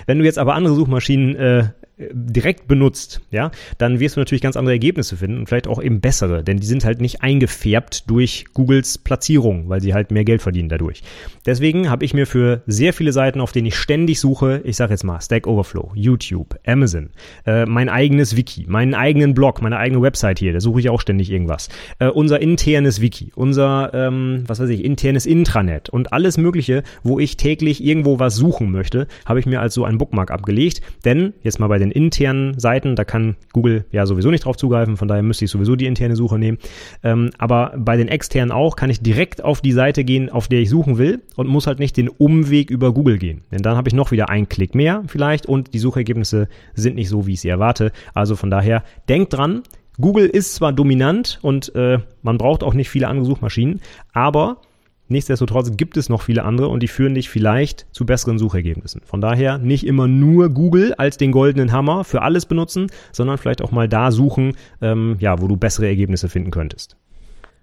Wenn du jetzt aber andere Suchmaschinen äh, direkt benutzt, ja, dann wirst du natürlich ganz andere Ergebnisse finden und vielleicht auch eben bessere, denn die sind halt nicht eingefärbt durch Googles Platzierung, weil sie halt mehr Geld verdienen dadurch. Deswegen habe ich mir für sehr viele Seiten, auf denen ich ständig suche, ich sage jetzt mal Stack Overflow, YouTube, Amazon, äh, mein eigenes Wiki, meinen eigenen Blog, meine eigene Website hier, da suche ich auch ständig irgendwas, äh, unser internes Wiki, unser, ähm, was weiß ich, internes Intranet und alles Mögliche, wo ich täglich irgendwo was suchen möchte, habe ich mir als so ein Bookmark abgelegt, denn jetzt mal bei den den internen Seiten, da kann Google ja sowieso nicht drauf zugreifen, von daher müsste ich sowieso die interne Suche nehmen. Ähm, aber bei den externen auch kann ich direkt auf die Seite gehen, auf der ich suchen will und muss halt nicht den Umweg über Google gehen. Denn dann habe ich noch wieder einen Klick mehr vielleicht und die Suchergebnisse sind nicht so, wie ich sie erwarte. Also von daher denkt dran, Google ist zwar dominant und äh, man braucht auch nicht viele andere Suchmaschinen, aber Nichtsdestotrotz gibt es noch viele andere und die führen dich vielleicht zu besseren Suchergebnissen. Von daher nicht immer nur Google als den goldenen Hammer für alles benutzen, sondern vielleicht auch mal da suchen, ähm, ja, wo du bessere Ergebnisse finden könntest.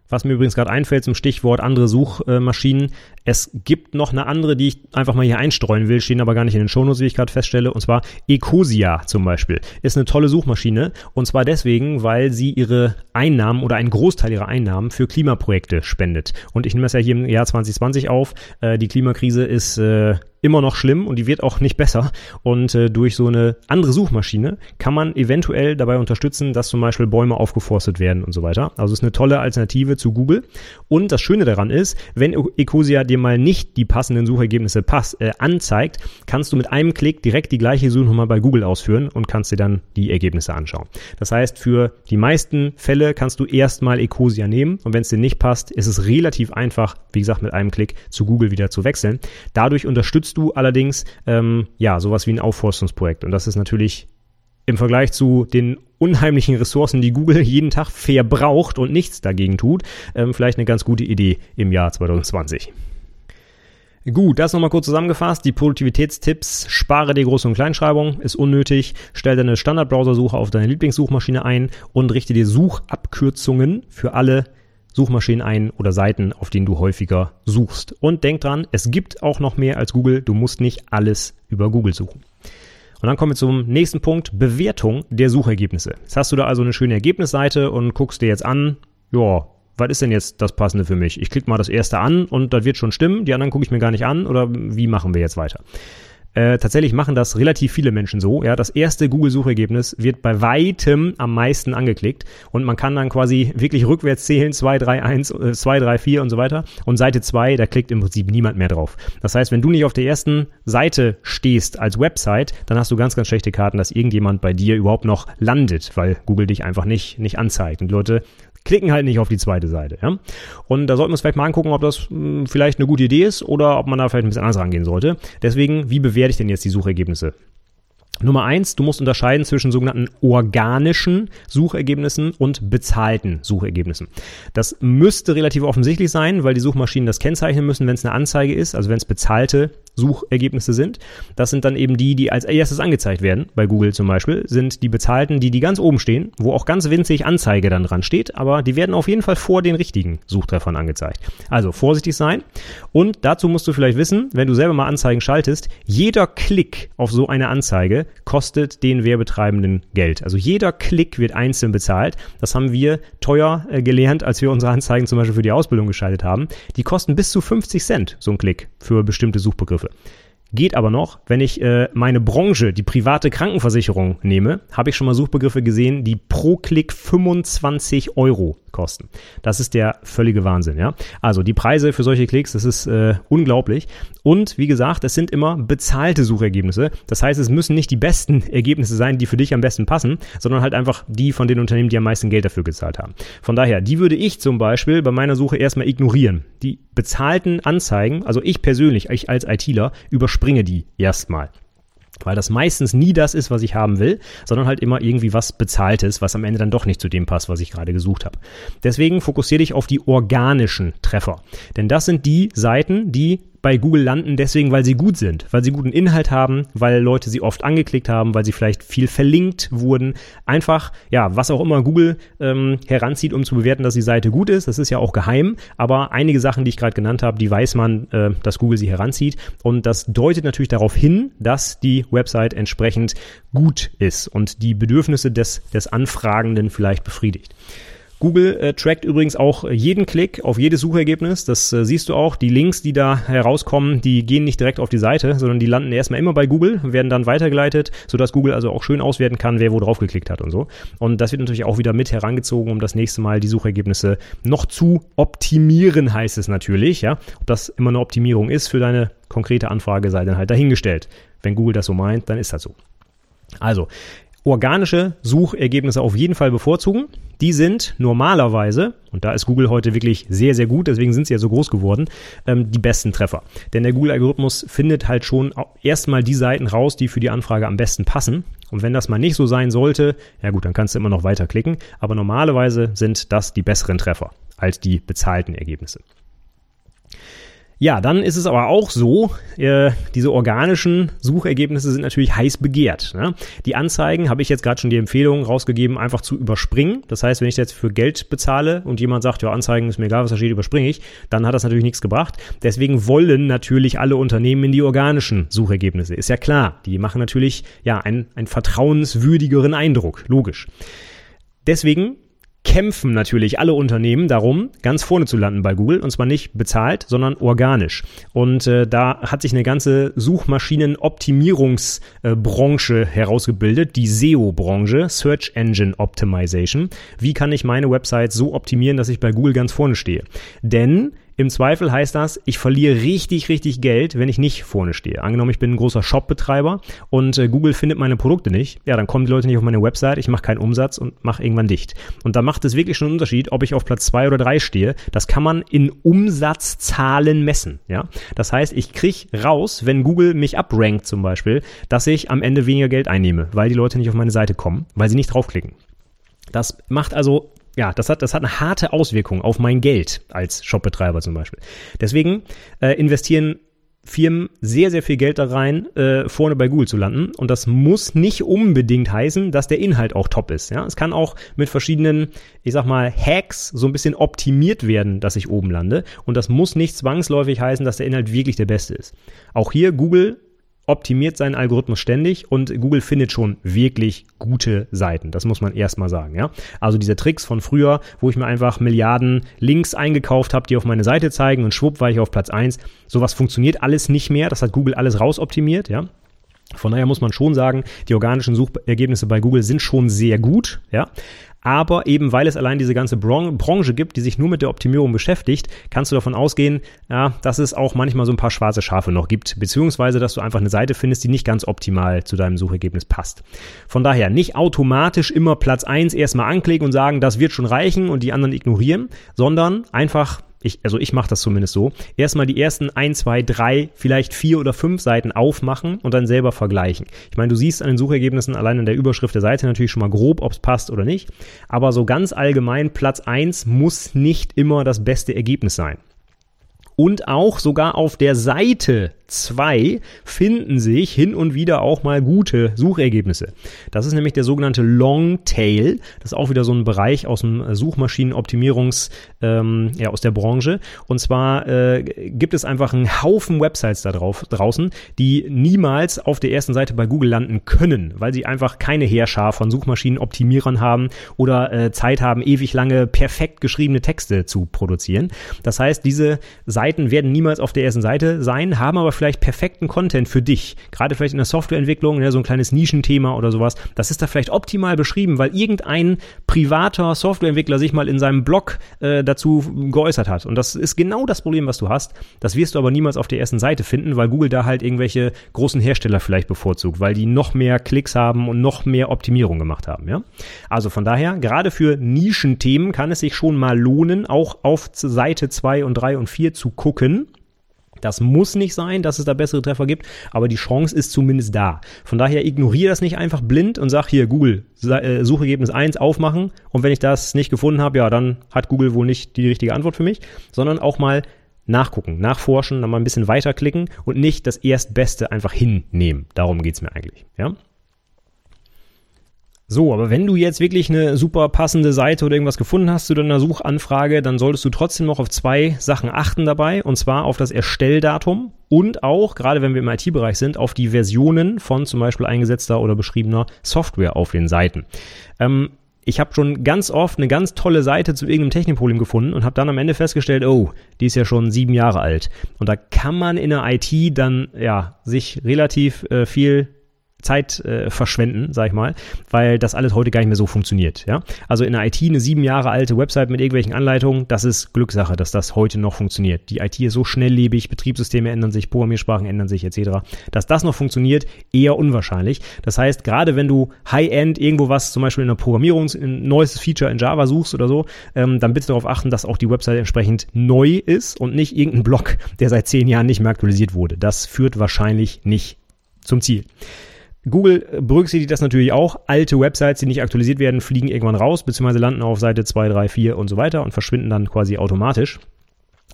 Was mir übrigens gerade einfällt zum Stichwort andere Suchmaschinen. Es gibt noch eine andere, die ich einfach mal hier einstreuen will, stehen aber gar nicht in den Shownotes, wie ich gerade feststelle. Und zwar Ecosia zum Beispiel. Ist eine tolle Suchmaschine. Und zwar deswegen, weil sie ihre Einnahmen oder einen Großteil ihrer Einnahmen für Klimaprojekte spendet. Und ich nehme das ja hier im Jahr 2020 auf. Äh, die Klimakrise ist äh, immer noch schlimm und die wird auch nicht besser. Und äh, durch so eine andere Suchmaschine kann man eventuell dabei unterstützen, dass zum Beispiel Bäume aufgeforstet werden und so weiter. Also ist eine tolle Alternative zu Google. Und das Schöne daran ist, wenn Ecosia dir mal nicht die passenden Suchergebnisse pass, äh, anzeigt, kannst du mit einem Klick direkt die gleiche Suchnummer bei Google ausführen und kannst dir dann die Ergebnisse anschauen. Das heißt, für die meisten Fälle kannst du erstmal Ecosia nehmen und wenn es dir nicht passt, ist es relativ einfach, wie gesagt, mit einem Klick zu Google wieder zu wechseln. Dadurch unterstützt unterstützt du allerdings ähm, ja sowas wie ein Aufforstungsprojekt. Und das ist natürlich im Vergleich zu den unheimlichen Ressourcen, die Google jeden Tag verbraucht und nichts dagegen tut, ähm, vielleicht eine ganz gute Idee im Jahr 2020. Gut, das nochmal kurz zusammengefasst. Die Produktivitätstipps. Spare dir Groß- und Kleinschreibung, ist unnötig. Stell deine Standardbrowsersuche auf deine Lieblingssuchmaschine ein und richte dir Suchabkürzungen für alle Suchmaschinen ein oder Seiten, auf denen du häufiger suchst. Und denk dran, es gibt auch noch mehr als Google. Du musst nicht alles über Google suchen. Und dann kommen wir zum nächsten Punkt, Bewertung der Suchergebnisse. Jetzt hast du da also eine schöne Ergebnisseite und guckst dir jetzt an, ja, was ist denn jetzt das Passende für mich? Ich klicke mal das erste an und das wird schon stimmen, die anderen gucke ich mir gar nicht an oder wie machen wir jetzt weiter? Äh, tatsächlich machen das relativ viele Menschen so. Ja, das erste Google-Suchergebnis wird bei weitem am meisten angeklickt und man kann dann quasi wirklich rückwärts zählen, 2, 3, 1, 2, 3, 4 und so weiter. Und Seite 2, da klickt im Prinzip niemand mehr drauf. Das heißt, wenn du nicht auf der ersten Seite stehst als Website, dann hast du ganz, ganz schlechte Karten, dass irgendjemand bei dir überhaupt noch landet, weil Google dich einfach nicht, nicht anzeigt. Und Leute klicken halt nicht auf die zweite Seite. Ja? Und da sollten wir uns vielleicht mal angucken, ob das mh, hm, vielleicht eine gute Idee ist oder ob man da vielleicht ein bisschen anders rangehen sollte. Deswegen, wie bewerte ich denn jetzt die Suchergebnisse? Nummer eins, du musst unterscheiden zwischen sogenannten organischen Suchergebnissen und bezahlten Suchergebnissen. Das müsste relativ offensichtlich sein, weil die Suchmaschinen das kennzeichnen müssen, wenn es eine Anzeige ist, also wenn es bezahlte Suchergebnisse sind. Das sind dann eben die, die als erstes angezeigt werden, bei Google zum Beispiel, sind die bezahlten, die, die ganz oben stehen, wo auch ganz winzig Anzeige dann dran steht, aber die werden auf jeden Fall vor den richtigen Suchtreffern angezeigt. Also vorsichtig sein. Und dazu musst du vielleicht wissen, wenn du selber mal Anzeigen schaltest, jeder Klick auf so eine Anzeige kostet den Werbetreibenden Geld. Also jeder Klick wird einzeln bezahlt. Das haben wir teuer äh, gelernt, als wir unsere Anzeigen zum Beispiel für die Ausbildung geschaltet haben. Die kosten bis zu 50 Cent, so ein Klick, für bestimmte Suchbegriffe. Geht aber noch, wenn ich äh, meine Branche, die private Krankenversicherung nehme, habe ich schon mal Suchbegriffe gesehen, die pro Klick 25 Euro kosten. Das ist der völlige Wahnsinn, ja. Also die Preise für solche Klicks, das ist äh, unglaublich. Und wie gesagt, es sind immer bezahlte Suchergebnisse. Das heißt, es müssen nicht die besten Ergebnisse sein, die für dich am besten passen, sondern halt einfach die von den Unternehmen, die am meisten Geld dafür gezahlt haben. Von daher, die würde ich zum Beispiel bei meiner Suche erstmal ignorieren. Die bezahlten Anzeigen, also ich persönlich, ich als ITler, überspringe die erstmal. Weil das meistens nie das ist, was ich haben will, sondern halt immer irgendwie was Bezahltes, was am Ende dann doch nicht zu dem passt, was ich gerade gesucht habe. Deswegen fokussiere dich auf die organischen Treffer. Denn das sind die Seiten, die bei Google landen, deswegen, weil sie gut sind, weil sie guten Inhalt haben, weil Leute sie oft angeklickt haben, weil sie vielleicht viel verlinkt wurden. Einfach, ja, was auch immer Google ähm, heranzieht, um zu bewerten, dass die Seite gut ist. Das ist ja auch geheim, aber einige Sachen, die ich gerade genannt habe, die weiß man, äh, dass Google sie heranzieht. Und das deutet natürlich darauf hin, dass die Website entsprechend gut ist und die Bedürfnisse des, des Anfragenden vielleicht befriedigt. Google äh, trackt übrigens auch jeden Klick auf jedes Suchergebnis. Das äh, siehst du auch. Die Links, die da herauskommen, die gehen nicht direkt auf die Seite, sondern die landen erstmal immer bei Google, werden dann weitergeleitet, sodass Google also auch schön auswerten kann, wer wo drauf geklickt hat und so. Und das wird natürlich auch wieder mit herangezogen, um das nächste Mal die Suchergebnisse noch zu optimieren, heißt es natürlich. Ja, ob das immer eine Optimierung ist für deine konkrete Anfrage, sei dann halt dahingestellt. Wenn Google das so meint, dann ist das so. Also, organische Suchergebnisse auf jeden Fall bevorzugen. Die sind normalerweise, und da ist Google heute wirklich sehr, sehr gut, deswegen sind sie ja so groß geworden, ähm, die besten Treffer. Denn der Google-Algorithmus findet halt schon erstmal die Seiten raus, die für die Anfrage am besten passen. Und wenn das mal nicht so sein sollte, ja gut, dann kannst du immer noch weiterklicken. Aber normalerweise sind das die besseren Treffer als die bezahlten Ergebnisse. Ja, dann ist es aber auch so, äh, diese organischen Suchergebnisse sind natürlich heiß begehrt. Ne? Die Anzeigen habe ich jetzt gerade schon die Empfehlung rausgegeben, einfach zu überspringen. Das heißt, wenn ich jetzt für Geld bezahle und jemand sagt, ja, Anzeigen ist mir egal, was da steht, überspringe ich, dann hat das natürlich nichts gebracht. Deswegen wollen natürlich alle Unternehmen in die organischen Suchergebnisse. Ist ja klar, die machen natürlich ja einen, einen vertrauenswürdigeren Eindruck, logisch. Deswegen kämpfen natürlich alle Unternehmen darum, ganz vorne zu landen bei Google und zwar nicht bezahlt, sondern organisch. Und äh, da hat sich eine ganze Suchmaschinenoptimierungsbranche äh, herausgebildet, die SEO-Branche, Search Engine Optimization. Wie kann ich meine Website so optimieren, dass ich bei Google ganz vorne stehe? Denn im Zweifel heißt das, ich verliere richtig, richtig Geld, wenn ich nicht vorne stehe. Angenommen, ich bin ein großer Shopbetreiber und äh, Google findet meine Produkte nicht. Ja, dann kommen die Leute nicht auf meine Website, ich mache keinen Umsatz und mache irgendwann dicht. Und da macht es wirklich schon einen Unterschied, ob ich auf Platz zwei oder drei stehe. Das kann man in Umsatzzahlen messen. Ja, Das heißt, ich kriege raus, wenn Google mich abrankt zum Beispiel, dass ich am Ende weniger Geld einnehme, weil die Leute nicht auf meine Seite kommen, weil sie nicht draufklicken. Das macht also ja, das hat, das hat eine harte Auswirkung auf mein Geld als Shopbetreiber zum Beispiel. Deswegen äh, investieren Firmen sehr, sehr viel Geld da rein, äh, vorne bei Google zu landen. Und das muss nicht unbedingt heißen, dass der Inhalt auch top ist. Ja? Es kann auch mit verschiedenen, ich sag mal, Hacks so ein bisschen optimiert werden, dass ich oben lande. Und das muss nicht zwangsläufig heißen, dass der Inhalt wirklich der beste ist. Auch hier Google optimiert seinen Algorithmus ständig und Google findet schon wirklich gute Seiten. Das muss man erstmal sagen, ja. Also diese Tricks von früher, wo ich mir einfach Milliarden Links eingekauft habe, die auf meine Seite zeigen und schwupp war ich auf Platz eins. Sowas funktioniert alles nicht mehr. Das hat Google alles rausoptimiert, ja. Von daher muss man schon sagen, die organischen Suchergebnisse bei Google sind schon sehr gut, ja. Aber eben weil es allein diese ganze Branche gibt, die sich nur mit der Optimierung beschäftigt, kannst du davon ausgehen, ja, dass es auch manchmal so ein paar schwarze Schafe noch gibt, beziehungsweise dass du einfach eine Seite findest, die nicht ganz optimal zu deinem Suchergebnis passt. Von daher nicht automatisch immer Platz eins erstmal anklicken und sagen, das wird schon reichen und die anderen ignorieren, sondern einfach ich, also ich mache das zumindest so, erstmal die ersten ein, zwei, drei, vielleicht vier oder fünf Seiten aufmachen und dann selber vergleichen. Ich meine, du siehst an den Suchergebnissen allein an der Überschrift der Seite natürlich schon mal grob, ob es passt oder nicht, aber so ganz allgemein, Platz eins muss nicht immer das beste Ergebnis sein. Und auch sogar auf der Seite 2 finden sich hin und wieder auch mal gute Suchergebnisse. Das ist nämlich der sogenannte Long Tail. Das ist auch wieder so ein Bereich aus dem Suchmaschinenoptimierungs, ähm, ja, aus der Branche. Und zwar äh, gibt es einfach einen Haufen Websites da drauf, draußen, die niemals auf der ersten Seite bei Google landen können, weil sie einfach keine Heerschar von Suchmaschinenoptimierern haben oder äh, Zeit haben, ewig lange perfekt geschriebene Texte zu produzieren. Das heißt, diese Seiten werden niemals auf der ersten Seite sein, haben aber vielleicht perfekten Content für dich. Gerade vielleicht in der Softwareentwicklung, ja, so ein kleines Nischenthema oder sowas. Das ist da vielleicht optimal beschrieben, weil irgendein privater Softwareentwickler sich mal in seinem Blog äh, dazu geäußert hat. Und das ist genau das Problem, was du hast. Das wirst du aber niemals auf der ersten Seite finden, weil Google da halt irgendwelche großen Hersteller vielleicht bevorzugt, weil die noch mehr Klicks haben und noch mehr Optimierung gemacht haben. Ja? Also von daher, gerade für Nischenthemen kann es sich schon mal lohnen, auch auf Seite 2 und 3 und 4 zu gucken das muss nicht sein, dass es da bessere Treffer gibt, aber die Chance ist zumindest da. Von daher ignoriere das nicht einfach blind und sag hier Google, äh, Suchergebnis 1 aufmachen und wenn ich das nicht gefunden habe, ja, dann hat Google wohl nicht die richtige Antwort für mich, sondern auch mal nachgucken, nachforschen, dann mal ein bisschen weiterklicken und nicht das Erstbeste einfach hinnehmen. Darum geht's mir eigentlich, ja? So, aber wenn du jetzt wirklich eine super passende Seite oder irgendwas gefunden hast zu deiner Suchanfrage, dann solltest du trotzdem noch auf zwei Sachen achten dabei, und zwar auf das Erstelldatum und auch, gerade wenn wir im IT-Bereich sind, auf die Versionen von zum Beispiel eingesetzter oder beschriebener Software auf den Seiten. Ähm, ich habe schon ganz oft eine ganz tolle Seite zu irgendeinem Technikproblem gefunden und habe dann am Ende festgestellt, oh, die ist ja schon sieben Jahre alt. Und da kann man in der IT dann ja sich relativ äh, viel Zeit äh, verschwenden, sag ich mal, weil das alles heute gar nicht mehr so funktioniert. Ja? Also in der IT eine sieben Jahre alte Website mit irgendwelchen Anleitungen, das ist Glückssache, dass das heute noch funktioniert. Die IT ist so schnelllebig, Betriebssysteme ändern sich, Programmiersprachen ändern sich etc. Dass das noch funktioniert, eher unwahrscheinlich. Das heißt, gerade wenn du High-End irgendwo was, zum Beispiel in der Programmierung, ein neues Feature in Java suchst oder so, ähm, dann bitte darauf achten, dass auch die Website entsprechend neu ist und nicht irgendein Blog, der seit zehn Jahren nicht mehr aktualisiert wurde. Das führt wahrscheinlich nicht zum Ziel. Google berücksichtigt das natürlich auch. Alte Websites, die nicht aktualisiert werden, fliegen irgendwann raus, beziehungsweise landen auf Seite 2, 3, 4 und so weiter und verschwinden dann quasi automatisch.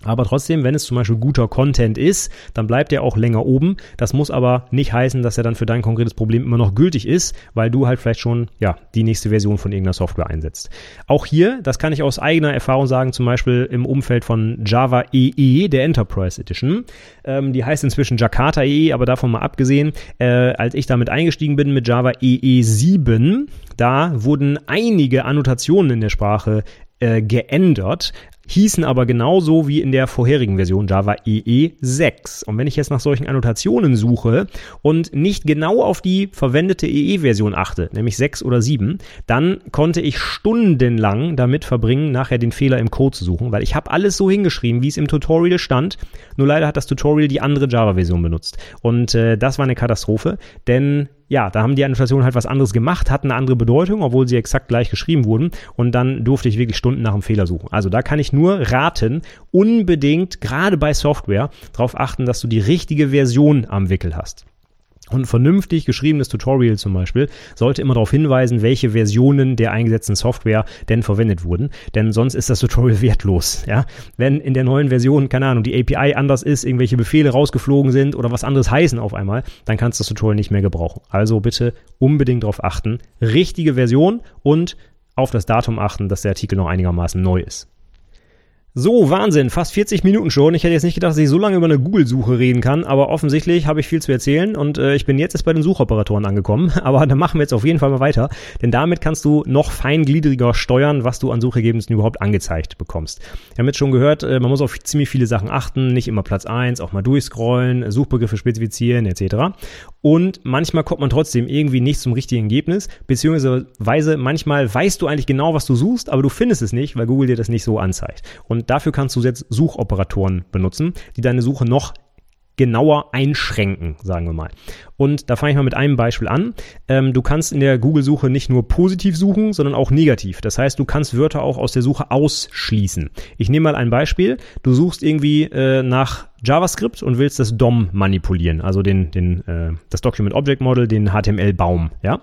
Aber trotzdem, wenn es zum Beispiel guter Content ist, dann bleibt er auch länger oben. Das muss aber nicht heißen, dass er dann für dein konkretes Problem immer noch gültig ist, weil du halt vielleicht schon ja die nächste Version von irgendeiner Software einsetzt. Auch hier, das kann ich aus eigener Erfahrung sagen, zum Beispiel im Umfeld von Java EE, e, der Enterprise Edition. Ähm, die heißt inzwischen Jakarta EE, e, aber davon mal abgesehen, äh, als ich damit eingestiegen bin mit Java EE 7, da wurden einige Annotationen in der Sprache äh, geändert, hießen aber genauso wie in der vorherigen Version Java EE 6. Und wenn ich jetzt nach solchen Annotationen suche und nicht genau auf die verwendete EE-Version achte, nämlich 6 oder 7, dann konnte ich stundenlang damit verbringen, nachher den Fehler im Code zu suchen, weil ich habe alles so hingeschrieben, wie es im Tutorial stand. Nur leider hat das Tutorial die andere Java-Version benutzt. Und äh, das war eine Katastrophe, denn ja, da haben die Annotationen halt was anderes gemacht, hatten eine andere Bedeutung, obwohl sie exakt gleich geschrieben wurden. Und dann durfte ich wirklich Stunden nach einem Fehler suchen. Also da kann ich nur raten, unbedingt, gerade bei Software, darauf achten, dass du die richtige Version am Wickel hast. Und ein vernünftig geschriebenes Tutorial zum Beispiel sollte immer darauf hinweisen, welche Versionen der eingesetzten Software denn verwendet wurden. Denn sonst ist das Tutorial wertlos. Ja? Wenn in der neuen Version, keine Ahnung, die API anders ist, irgendwelche Befehle rausgeflogen sind oder was anderes heißen auf einmal, dann kannst du das Tutorial nicht mehr gebrauchen. Also bitte unbedingt darauf achten. Richtige Version und auf das Datum achten, dass der Artikel noch einigermaßen neu ist. So, Wahnsinn, fast 40 Minuten schon. Ich hätte jetzt nicht gedacht, dass ich so lange über eine Google-Suche reden kann, aber offensichtlich habe ich viel zu erzählen und äh, ich bin jetzt erst bei den Suchoperatoren angekommen. Aber dann machen wir jetzt auf jeden Fall mal weiter, denn damit kannst du noch feingliedriger steuern, was du an Suchergebnissen überhaupt angezeigt bekommst. Wir haben jetzt schon gehört, äh, man muss auf ziemlich viele Sachen achten, nicht immer Platz eins, auch mal durchscrollen, Suchbegriffe spezifizieren etc. Und manchmal kommt man trotzdem irgendwie nicht zum richtigen Ergebnis, beziehungsweise manchmal weißt du eigentlich genau, was du suchst, aber du findest es nicht, weil Google dir das nicht so anzeigt. Und dafür kannst du jetzt Suchoperatoren benutzen, die deine Suche noch genauer einschränken, sagen wir mal. Und da fange ich mal mit einem Beispiel an. Ähm, du kannst in der Google-Suche nicht nur positiv suchen, sondern auch negativ. Das heißt, du kannst Wörter auch aus der Suche ausschließen. Ich nehme mal ein Beispiel. Du suchst irgendwie äh, nach JavaScript und willst das DOM manipulieren, also den, den, äh, das Document Object Model, den HTML-Baum, ja.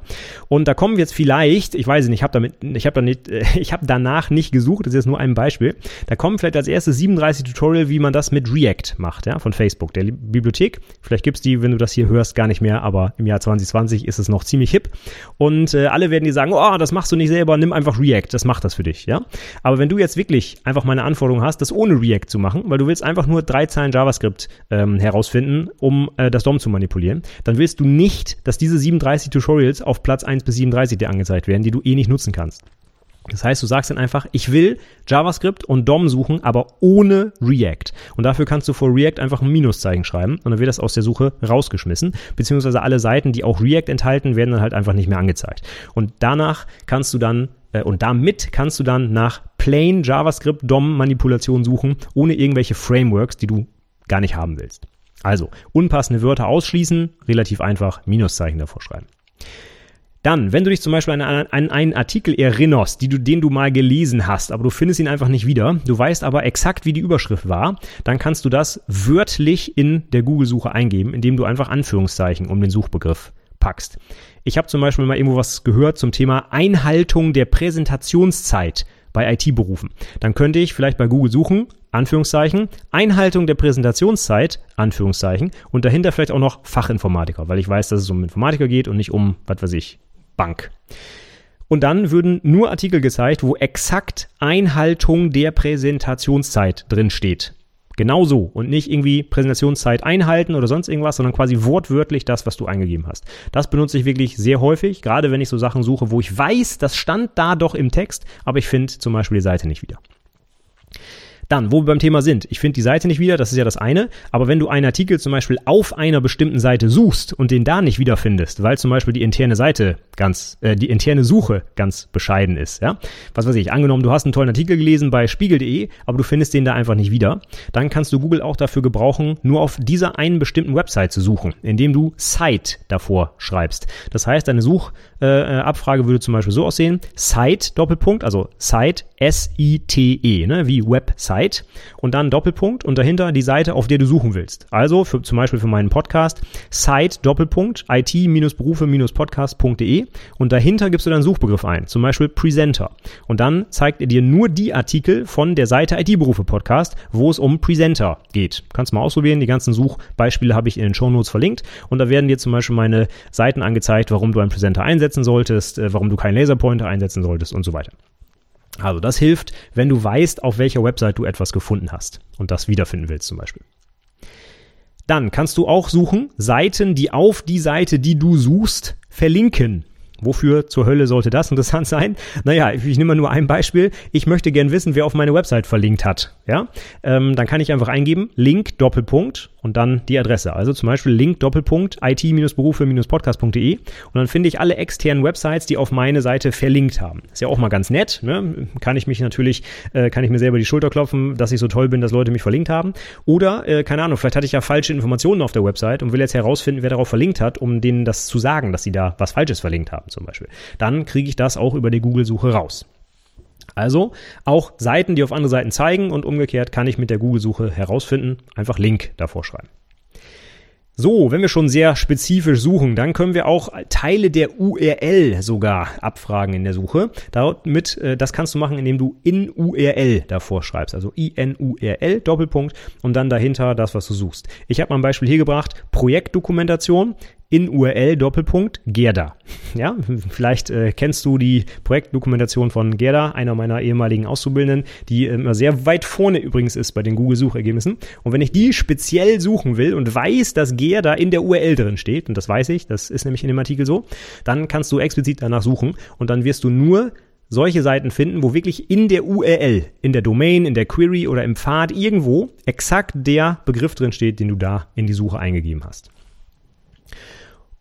Und da kommen jetzt vielleicht, ich weiß nicht, ich habe damit, äh, ich danach nicht gesucht, das ist jetzt nur ein Beispiel. Da kommen vielleicht als erstes 37 Tutorial, wie man das mit React macht, ja, von Facebook, der Bibliothek. Vielleicht gibt's die, wenn du das hier hörst, gar nicht mehr, aber im Jahr 2020 ist es noch ziemlich hip. Und äh, alle werden dir sagen, oh, das machst du nicht selber, nimm einfach React, das macht das für dich, ja. Aber wenn du jetzt wirklich einfach meine Anforderung hast, das ohne React zu machen, weil du willst einfach nur drei Zeilen JavaScript JavaScript ähm, herausfinden, um äh, das DOM zu manipulieren, dann willst du nicht, dass diese 37 Tutorials auf Platz 1 bis 37 dir angezeigt werden, die du eh nicht nutzen kannst. Das heißt, du sagst dann einfach, ich will JavaScript und DOM suchen, aber ohne React. Und dafür kannst du vor React einfach ein Minuszeichen schreiben und dann wird das aus der Suche rausgeschmissen. Beziehungsweise alle Seiten, die auch React enthalten, werden dann halt einfach nicht mehr angezeigt. Und danach kannst du dann äh, und damit kannst du dann nach plain JavaScript DOM Manipulation suchen, ohne irgendwelche Frameworks, die du gar nicht haben willst. Also, unpassende Wörter ausschließen, relativ einfach, Minuszeichen davor schreiben. Dann, wenn du dich zum Beispiel an, an, einen Artikel erinnerst, du, den du mal gelesen hast, aber du findest ihn einfach nicht wieder, du weißt aber exakt, wie die Überschrift war, dann kannst du das wörtlich in der Google-Suche eingeben, indem du einfach Anführungszeichen um den Suchbegriff packst. Ich habe zum Beispiel mal irgendwo was gehört zum Thema Einhaltung der Präsentationszeit bei IT-Berufen. Dann könnte ich vielleicht bei Google suchen, Anführungszeichen, Einhaltung der Präsentationszeit, Anführungszeichen, und dahinter vielleicht auch noch Fachinformatiker, weil ich weiß, dass es um Informatiker geht und nicht um, was weiß ich, Bank. Und dann würden nur Artikel gezeigt, wo exakt Einhaltung der Präsentationszeit drin steht. Genau so und nicht irgendwie Präsentationszeit einhalten oder sonst irgendwas, sondern quasi wortwörtlich das, was du eingegeben hast. Das benutze ich wirklich sehr häufig, gerade wenn ich so Sachen suche, wo ich weiß, das stand da doch im Text, aber ich finde zum Beispiel die Seite nicht wieder. Dann, wo wir beim Thema sind. Ich finde die Seite nicht wieder, das ist ja das eine. Aber wenn du einen Artikel zum Beispiel auf einer bestimmten Seite suchst und den da nicht wiederfindest, weil zum Beispiel die interne Seite ganz, äh, die interne Suche ganz bescheiden ist, ja. Was weiß ich, angenommen, du hast einen tollen Artikel gelesen bei spiegel.de, aber du findest den da einfach nicht wieder, dann kannst du Google auch dafür gebrauchen, nur auf dieser einen bestimmten Website zu suchen, indem du Site davor schreibst. Das heißt, deine Suchabfrage äh, würde zum Beispiel so aussehen, Site, Doppelpunkt, also Site, S-I-T-E, ne, wie Website Site und dann Doppelpunkt und dahinter die Seite, auf der du suchen willst. Also für, zum Beispiel für meinen Podcast Site Doppelpunkt it-berufe-podcast.de und dahinter gibst du dann Suchbegriff ein, zum Beispiel Presenter. Und dann zeigt er dir nur die Artikel von der Seite IT-Berufe Podcast, wo es um Presenter geht. Kannst mal ausprobieren, die ganzen Suchbeispiele habe ich in den Shownotes verlinkt und da werden dir zum Beispiel meine Seiten angezeigt, warum du einen Presenter einsetzen solltest, äh, warum du keinen Laserpointer einsetzen solltest und so weiter. Also das hilft, wenn du weißt, auf welcher Website du etwas gefunden hast und das wiederfinden willst zum Beispiel. Dann kannst du auch suchen Seiten, die auf die Seite, die du suchst, verlinken. Wofür zur Hölle sollte das interessant sein? Naja, ich, ich nehme mal nur ein Beispiel. Ich möchte gern wissen, wer auf meine Website verlinkt hat. Ja, ähm, dann kann ich einfach eingeben Link Doppelpunkt und dann die Adresse. Also zum Beispiel Link Doppelpunkt it-berufe-podcast.de und dann finde ich alle externen Websites, die auf meine Seite verlinkt haben. Ist ja auch mal ganz nett. Ne? Kann ich mich natürlich, äh, kann ich mir selber die Schulter klopfen, dass ich so toll bin, dass Leute mich verlinkt haben. Oder äh, keine Ahnung, vielleicht hatte ich ja falsche Informationen auf der Website und will jetzt herausfinden, wer darauf verlinkt hat, um denen das zu sagen, dass sie da was Falsches verlinkt haben zum Beispiel. Dann kriege ich das auch über die Google-Suche raus. Also auch Seiten, die auf andere Seiten zeigen und umgekehrt kann ich mit der Google-Suche herausfinden, einfach Link davor schreiben. So, wenn wir schon sehr spezifisch suchen, dann können wir auch Teile der URL sogar abfragen in der Suche. Damit, äh, das kannst du machen, indem du in URL davor schreibst, also INURL Doppelpunkt und dann dahinter das, was du suchst. Ich habe mal ein Beispiel hier gebracht, Projektdokumentation in URL Doppelpunkt Gerda. Ja, vielleicht äh, kennst du die Projektdokumentation von Gerda, einer meiner ehemaligen Auszubildenden, die immer sehr weit vorne übrigens ist bei den Google-Suchergebnissen. Und wenn ich die speziell suchen will und weiß, dass Gerda in der URL drin steht, und das weiß ich, das ist nämlich in dem Artikel so, dann kannst du explizit danach suchen und dann wirst du nur solche Seiten finden, wo wirklich in der URL, in der Domain, in der Query oder im Pfad irgendwo exakt der Begriff drin steht, den du da in die Suche eingegeben hast.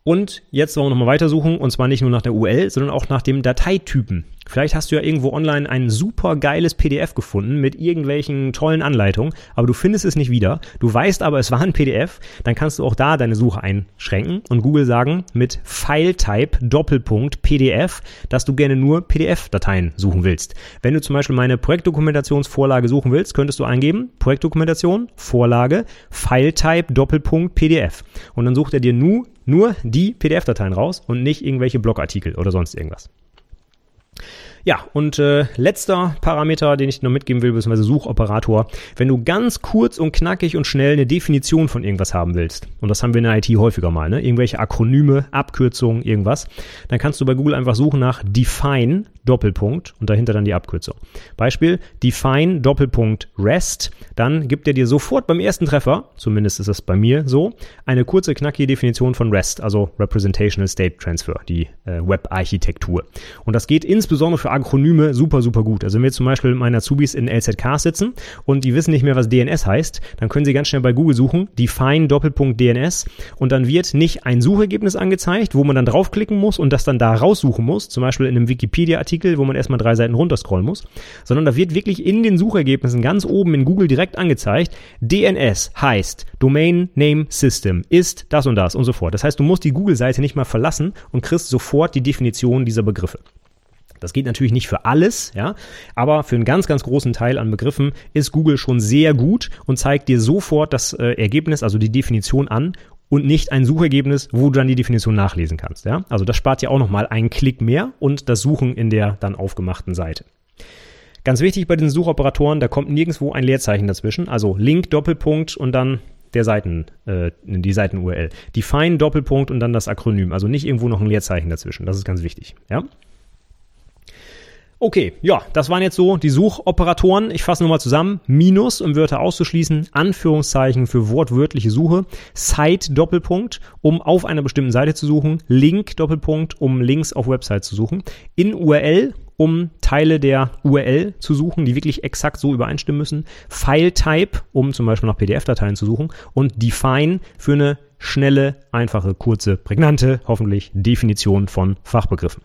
Und jetzt wollen wir nochmal weitersuchen und zwar nicht nur nach der URL, sondern auch nach dem Dateitypen. Vielleicht hast du ja irgendwo online ein super geiles PDF gefunden mit irgendwelchen tollen Anleitungen, aber du findest es nicht wieder. Du weißt aber, es war ein PDF, dann kannst du auch da deine Suche einschränken und Google sagen mit File-Type Doppelpunkt PDF, dass du gerne nur PDF-Dateien suchen willst. Wenn du zum Beispiel meine Projektdokumentationsvorlage suchen willst, könntest du eingeben Projektdokumentation, Vorlage, File-Type Doppelpunkt PDF und dann sucht er dir nur, nur die PDF-Dateien raus und nicht irgendwelche Blogartikel oder sonst irgendwas. Ja, und äh, letzter Parameter, den ich noch mitgeben will, beziehungsweise Suchoperator. Wenn du ganz kurz und knackig und schnell eine Definition von irgendwas haben willst, und das haben wir in der IT häufiger mal, ne? irgendwelche Akronyme, Abkürzungen, irgendwas, dann kannst du bei Google einfach suchen nach Define Doppelpunkt und dahinter dann die Abkürzung. Beispiel Define Doppelpunkt REST, dann gibt er dir sofort beim ersten Treffer, zumindest ist das bei mir so, eine kurze, knackige Definition von REST, also Representational State Transfer, die äh, Web-Architektur. Und das geht insbesondere für Akronyme super, super gut. Also wenn wir zum Beispiel meine Azubis in LZK sitzen und die wissen nicht mehr, was DNS heißt, dann können sie ganz schnell bei Google suchen, Define Doppelpunkt DNS und dann wird nicht ein Suchergebnis angezeigt, wo man dann draufklicken muss und das dann da raussuchen muss, zum Beispiel in einem Wikipedia-Artikel Artikel, wo man erstmal drei Seiten runterscrollen muss, sondern da wird wirklich in den Suchergebnissen ganz oben in Google direkt angezeigt, DNS heißt Domain Name System, ist das und das und so fort. Das heißt, du musst die Google-Seite nicht mal verlassen und kriegst sofort die Definition dieser Begriffe. Das geht natürlich nicht für alles, ja, aber für einen ganz, ganz großen Teil an Begriffen ist Google schon sehr gut und zeigt dir sofort das äh, Ergebnis, also die Definition an und nicht ein Suchergebnis, wo du dann die Definition nachlesen kannst. Ja? Also das spart ja auch nochmal einen Klick mehr und das Suchen in der dann aufgemachten Seite. Ganz wichtig bei den Suchoperatoren, da kommt nirgendwo ein Leerzeichen dazwischen. Also Link, Doppelpunkt und dann der Seiten, äh, die Seiten-URL. Define, Doppelpunkt und dann das Akronym. Also nicht irgendwo noch ein Leerzeichen dazwischen. Das ist ganz wichtig. Ja? Okay, ja, das waren jetzt so die Suchoperatoren. Ich fasse nochmal zusammen. Minus, um Wörter auszuschließen, Anführungszeichen für wortwörtliche Suche, Site Doppelpunkt, um auf einer bestimmten Seite zu suchen, Link Doppelpunkt, um Links auf Websites zu suchen, in URL, um Teile der URL zu suchen, die wirklich exakt so übereinstimmen müssen, File Type, um zum Beispiel nach PDF-Dateien zu suchen und Define für eine schnelle, einfache, kurze, prägnante, hoffentlich Definition von Fachbegriffen.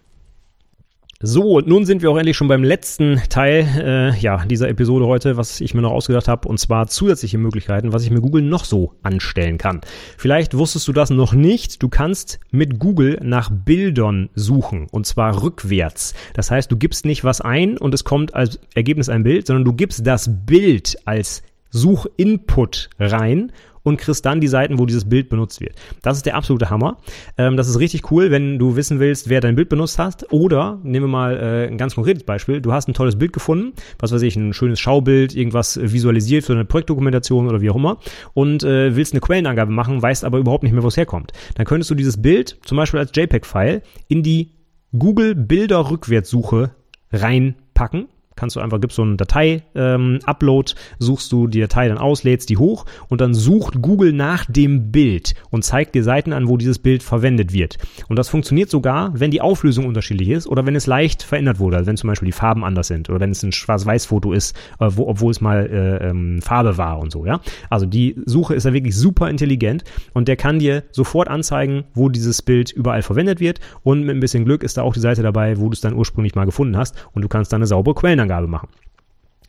So, und nun sind wir auch endlich schon beim letzten Teil äh, ja, dieser Episode heute, was ich mir noch ausgedacht habe, und zwar zusätzliche Möglichkeiten, was ich mit Google noch so anstellen kann. Vielleicht wusstest du das noch nicht. Du kannst mit Google nach Bildern suchen, und zwar rückwärts. Das heißt, du gibst nicht was ein und es kommt als Ergebnis ein Bild, sondern du gibst das Bild als Suchinput rein und kriegst dann die Seiten, wo dieses Bild benutzt wird. Das ist der absolute Hammer. Ähm, das ist richtig cool, wenn du wissen willst, wer dein Bild benutzt hast. Oder, nehmen wir mal äh, ein ganz konkretes Beispiel, du hast ein tolles Bild gefunden, was weiß ich, ein schönes Schaubild, irgendwas visualisiert für eine Projektdokumentation oder wie auch immer und äh, willst eine Quellenangabe machen, weißt aber überhaupt nicht mehr, wo es herkommt. Dann könntest du dieses Bild zum Beispiel als JPEG-File in die Google Bilder Rückwärtssuche reinpacken kannst du einfach, gibst so einen Datei-Upload, ähm, suchst du die Datei dann aus, lädst die hoch und dann sucht Google nach dem Bild und zeigt dir Seiten an, wo dieses Bild verwendet wird. Und das funktioniert sogar, wenn die Auflösung unterschiedlich ist oder wenn es leicht verändert wurde, also wenn zum Beispiel die Farben anders sind oder wenn es ein Schwarz-Weiß-Foto ist, äh, wo, obwohl es mal äh, ähm, Farbe war und so, ja. Also die Suche ist da wirklich super intelligent und der kann dir sofort anzeigen, wo dieses Bild überall verwendet wird und mit ein bisschen Glück ist da auch die Seite dabei, wo du es dann ursprünglich mal gefunden hast und du kannst dann eine saubere Quellen Quellenangabe machen.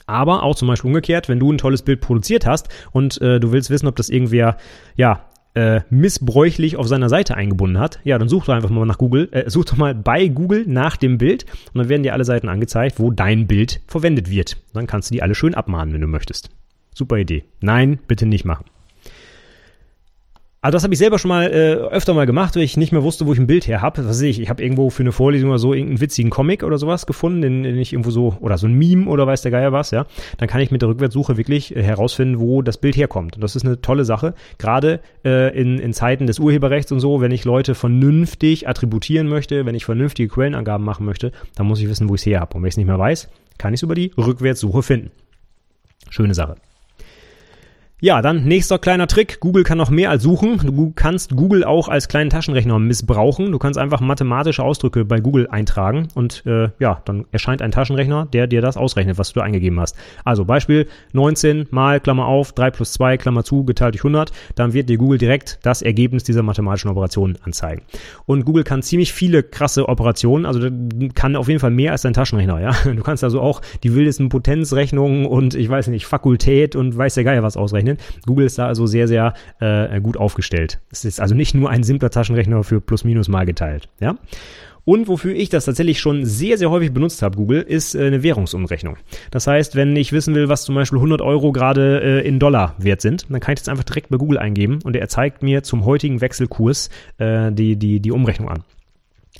Aber auch zum Beispiel umgekehrt, wenn du ein tolles Bild produziert hast und äh, du willst wissen, ob das irgendwer, ja, äh, missbräuchlich auf seiner Seite eingebunden hat, ja, dann such doch einfach mal nach Google, äh, such doch mal bei Google nach dem Bild und dann werden dir alle Seiten angezeigt, wo dein Bild verwendet wird. Dann kannst du die alle schön abmahnen, wenn du möchtest. Super Idee. Nein, bitte nicht machen. Also das habe ich selber schon mal äh, öfter mal gemacht, weil ich nicht mehr wusste, wo ich ein Bild her habe. Was weiß ich, ich habe irgendwo für eine Vorlesung oder so irgendeinen witzigen Comic oder sowas gefunden, den, den ich irgendwo so, oder so ein Meme oder weiß der Geier was, ja. Dann kann ich mit der Rückwärtssuche wirklich äh, herausfinden, wo das Bild herkommt. Und das ist eine tolle Sache. Gerade äh, in, in Zeiten des Urheberrechts und so, wenn ich Leute vernünftig attributieren möchte, wenn ich vernünftige Quellenangaben machen möchte, dann muss ich wissen, wo ich es her habe. Und wenn ich es nicht mehr weiß, kann ich es über die Rückwärtssuche finden. Schöne Sache. Ja, dann nächster kleiner Trick. Google kann noch mehr als suchen. Du kannst Google auch als kleinen Taschenrechner missbrauchen. Du kannst einfach mathematische Ausdrücke bei Google eintragen und äh, ja, dann erscheint ein Taschenrechner, der dir das ausrechnet, was du eingegeben hast. Also Beispiel 19 mal Klammer auf 3 plus 2 Klammer zu geteilt durch 100. Dann wird dir Google direkt das Ergebnis dieser mathematischen Operation anzeigen. Und Google kann ziemlich viele krasse Operationen, also kann auf jeden Fall mehr als dein Taschenrechner. Ja, du kannst also auch die wildesten Potenzrechnungen und ich weiß nicht Fakultät und weiß der Geier was ausrechnen ausrechnen. Google ist da also sehr, sehr äh, gut aufgestellt. Es ist also nicht nur ein simpler Taschenrechner für plus minus mal geteilt. Ja? Und wofür ich das tatsächlich schon sehr, sehr häufig benutzt habe, Google, ist äh, eine Währungsumrechnung. Das heißt, wenn ich wissen will, was zum Beispiel 100 Euro gerade äh, in Dollar wert sind, dann kann ich das einfach direkt bei Google eingeben und er zeigt mir zum heutigen Wechselkurs äh, die, die, die Umrechnung an.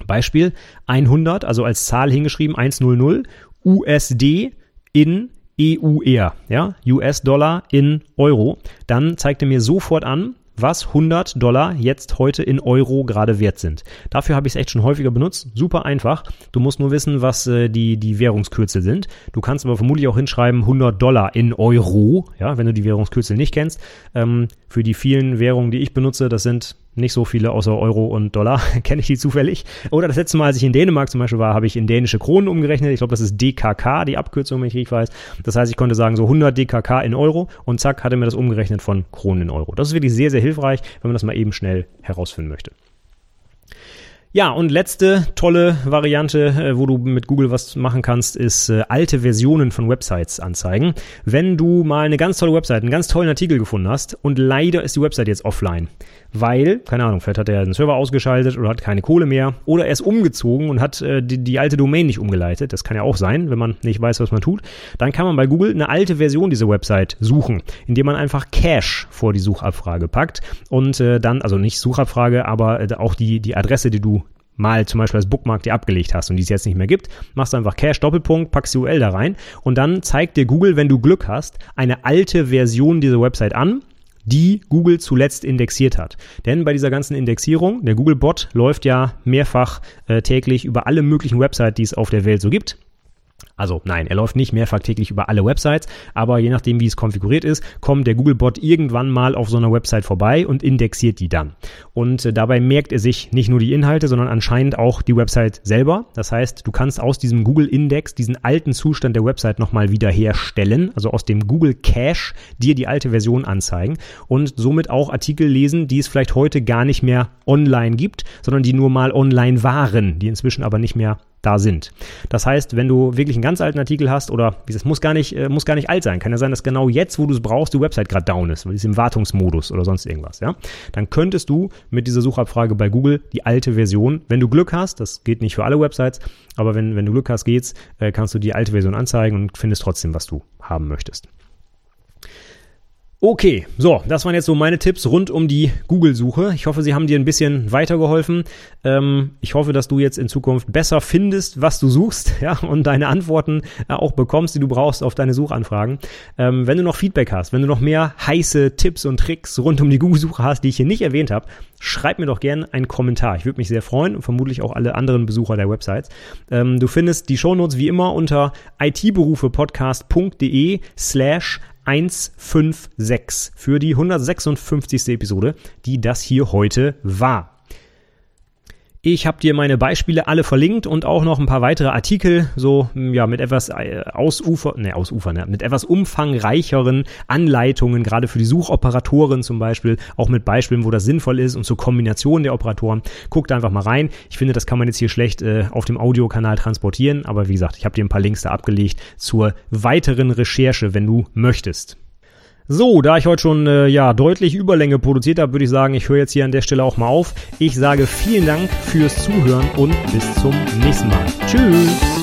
Beispiel 100, also als Zahl hingeschrieben 100 USD in EUR, ja, US-Dollar in Euro, dann zeigt er mir sofort an, was 100 Dollar jetzt heute in Euro gerade wert sind. Dafür habe ich es echt schon häufiger benutzt. Super einfach. Du musst nur wissen, was äh, die, die Währungskürzel sind. Du kannst aber vermutlich auch hinschreiben 100 Dollar in Euro, ja, wenn du die Währungskürzel nicht kennst. Ähm, für die vielen Währungen, die ich benutze, das sind nicht so viele außer Euro und Dollar, kenne ich die zufällig. Oder das letzte Mal, als ich in Dänemark zum Beispiel war, habe ich in dänische Kronen umgerechnet. Ich glaube, das ist DKK, die Abkürzung, wenn ich richtig weiß. Das heißt, ich konnte sagen, so 100 DKK in Euro und zack, hatte mir das umgerechnet von Kronen in Euro. Das ist wirklich sehr, sehr hilfreich, wenn man das mal eben schnell herausfinden möchte. Ja, und letzte tolle Variante, äh, wo du mit Google was machen kannst, ist äh, alte Versionen von Websites anzeigen. Wenn du mal eine ganz tolle Website, einen ganz tollen Artikel gefunden hast und leider ist die Website jetzt offline, weil, keine Ahnung, vielleicht hat er den Server ausgeschaltet oder hat keine Kohle mehr oder er ist umgezogen und hat äh, die, die alte Domain nicht umgeleitet, das kann ja auch sein, wenn man nicht weiß, was man tut, dann kann man bei Google eine alte Version dieser Website suchen, indem man einfach Cache vor die Suchabfrage packt und äh, dann, also nicht Suchabfrage, aber äh, auch die, die Adresse, die du mal zum Beispiel als Bookmark dir abgelegt hast und die es jetzt nicht mehr gibt, machst du einfach Cache Doppelpunkt, packst die URL da rein und dann zeigt dir Google, wenn du Glück hast, eine alte Version dieser Website an die Google zuletzt indexiert hat. Denn bei dieser ganzen Indexierung, der Google-Bot läuft ja mehrfach äh, täglich über alle möglichen Websites, die es auf der Welt so gibt. Also nein, er läuft nicht mehrfach täglich über alle Websites, aber je nachdem, wie es konfiguriert ist, kommt der Googlebot irgendwann mal auf so einer Website vorbei und indexiert die dann. Und äh, dabei merkt er sich nicht nur die Inhalte, sondern anscheinend auch die Website selber. Das heißt, du kannst aus diesem Google-Index diesen alten Zustand der Website nochmal wiederherstellen, also aus dem Google Cache dir die alte Version anzeigen und somit auch Artikel lesen, die es vielleicht heute gar nicht mehr online gibt, sondern die nur mal online waren, die inzwischen aber nicht mehr da sind. Das heißt, wenn du wirklich einen ganz alten Artikel hast oder es muss gar nicht äh, muss gar nicht alt sein, kann ja sein, dass genau jetzt, wo du es brauchst, die Website gerade down ist, weil die ist im Wartungsmodus oder sonst irgendwas, ja? Dann könntest du mit dieser Suchabfrage bei Google die alte Version, wenn du Glück hast, das geht nicht für alle Websites, aber wenn wenn du Glück hast, geht's, äh, kannst du die alte Version anzeigen und findest trotzdem, was du haben möchtest. Okay, so, das waren jetzt so meine Tipps rund um die Google-Suche. Ich hoffe, sie haben dir ein bisschen weitergeholfen. Ähm, ich hoffe, dass du jetzt in Zukunft besser findest, was du suchst, ja, und deine Antworten äh, auch bekommst, die du brauchst auf deine Suchanfragen. Ähm, wenn du noch Feedback hast, wenn du noch mehr heiße Tipps und Tricks rund um die Google-Suche hast, die ich hier nicht erwähnt habe, schreib mir doch gerne einen Kommentar. Ich würde mich sehr freuen und vermutlich auch alle anderen Besucher der Websites. Ähm, du findest die Shownotes wie immer unter itberufepodcast.de slash 156 für die 156. Episode, die das hier heute war. Ich habe dir meine Beispiele alle verlinkt und auch noch ein paar weitere Artikel, so hm, ja mit etwas äh, ausufer, ne, ausufer, ne, mit etwas umfangreicheren Anleitungen, gerade für die Suchoperatoren zum Beispiel, auch mit Beispielen, wo das sinnvoll ist und zur Kombination der Operatoren. Guck da einfach mal rein. Ich finde, das kann man jetzt hier schlecht äh, auf dem Audiokanal transportieren, aber wie gesagt, ich habe dir ein paar Links da abgelegt zur weiteren Recherche, wenn du möchtest. So, da ich heute schon äh, ja deutlich Überlänge produziert habe, würde ich sagen, ich höre jetzt hier an der Stelle auch mal auf. Ich sage vielen Dank fürs Zuhören und bis zum nächsten Mal. Tschüss.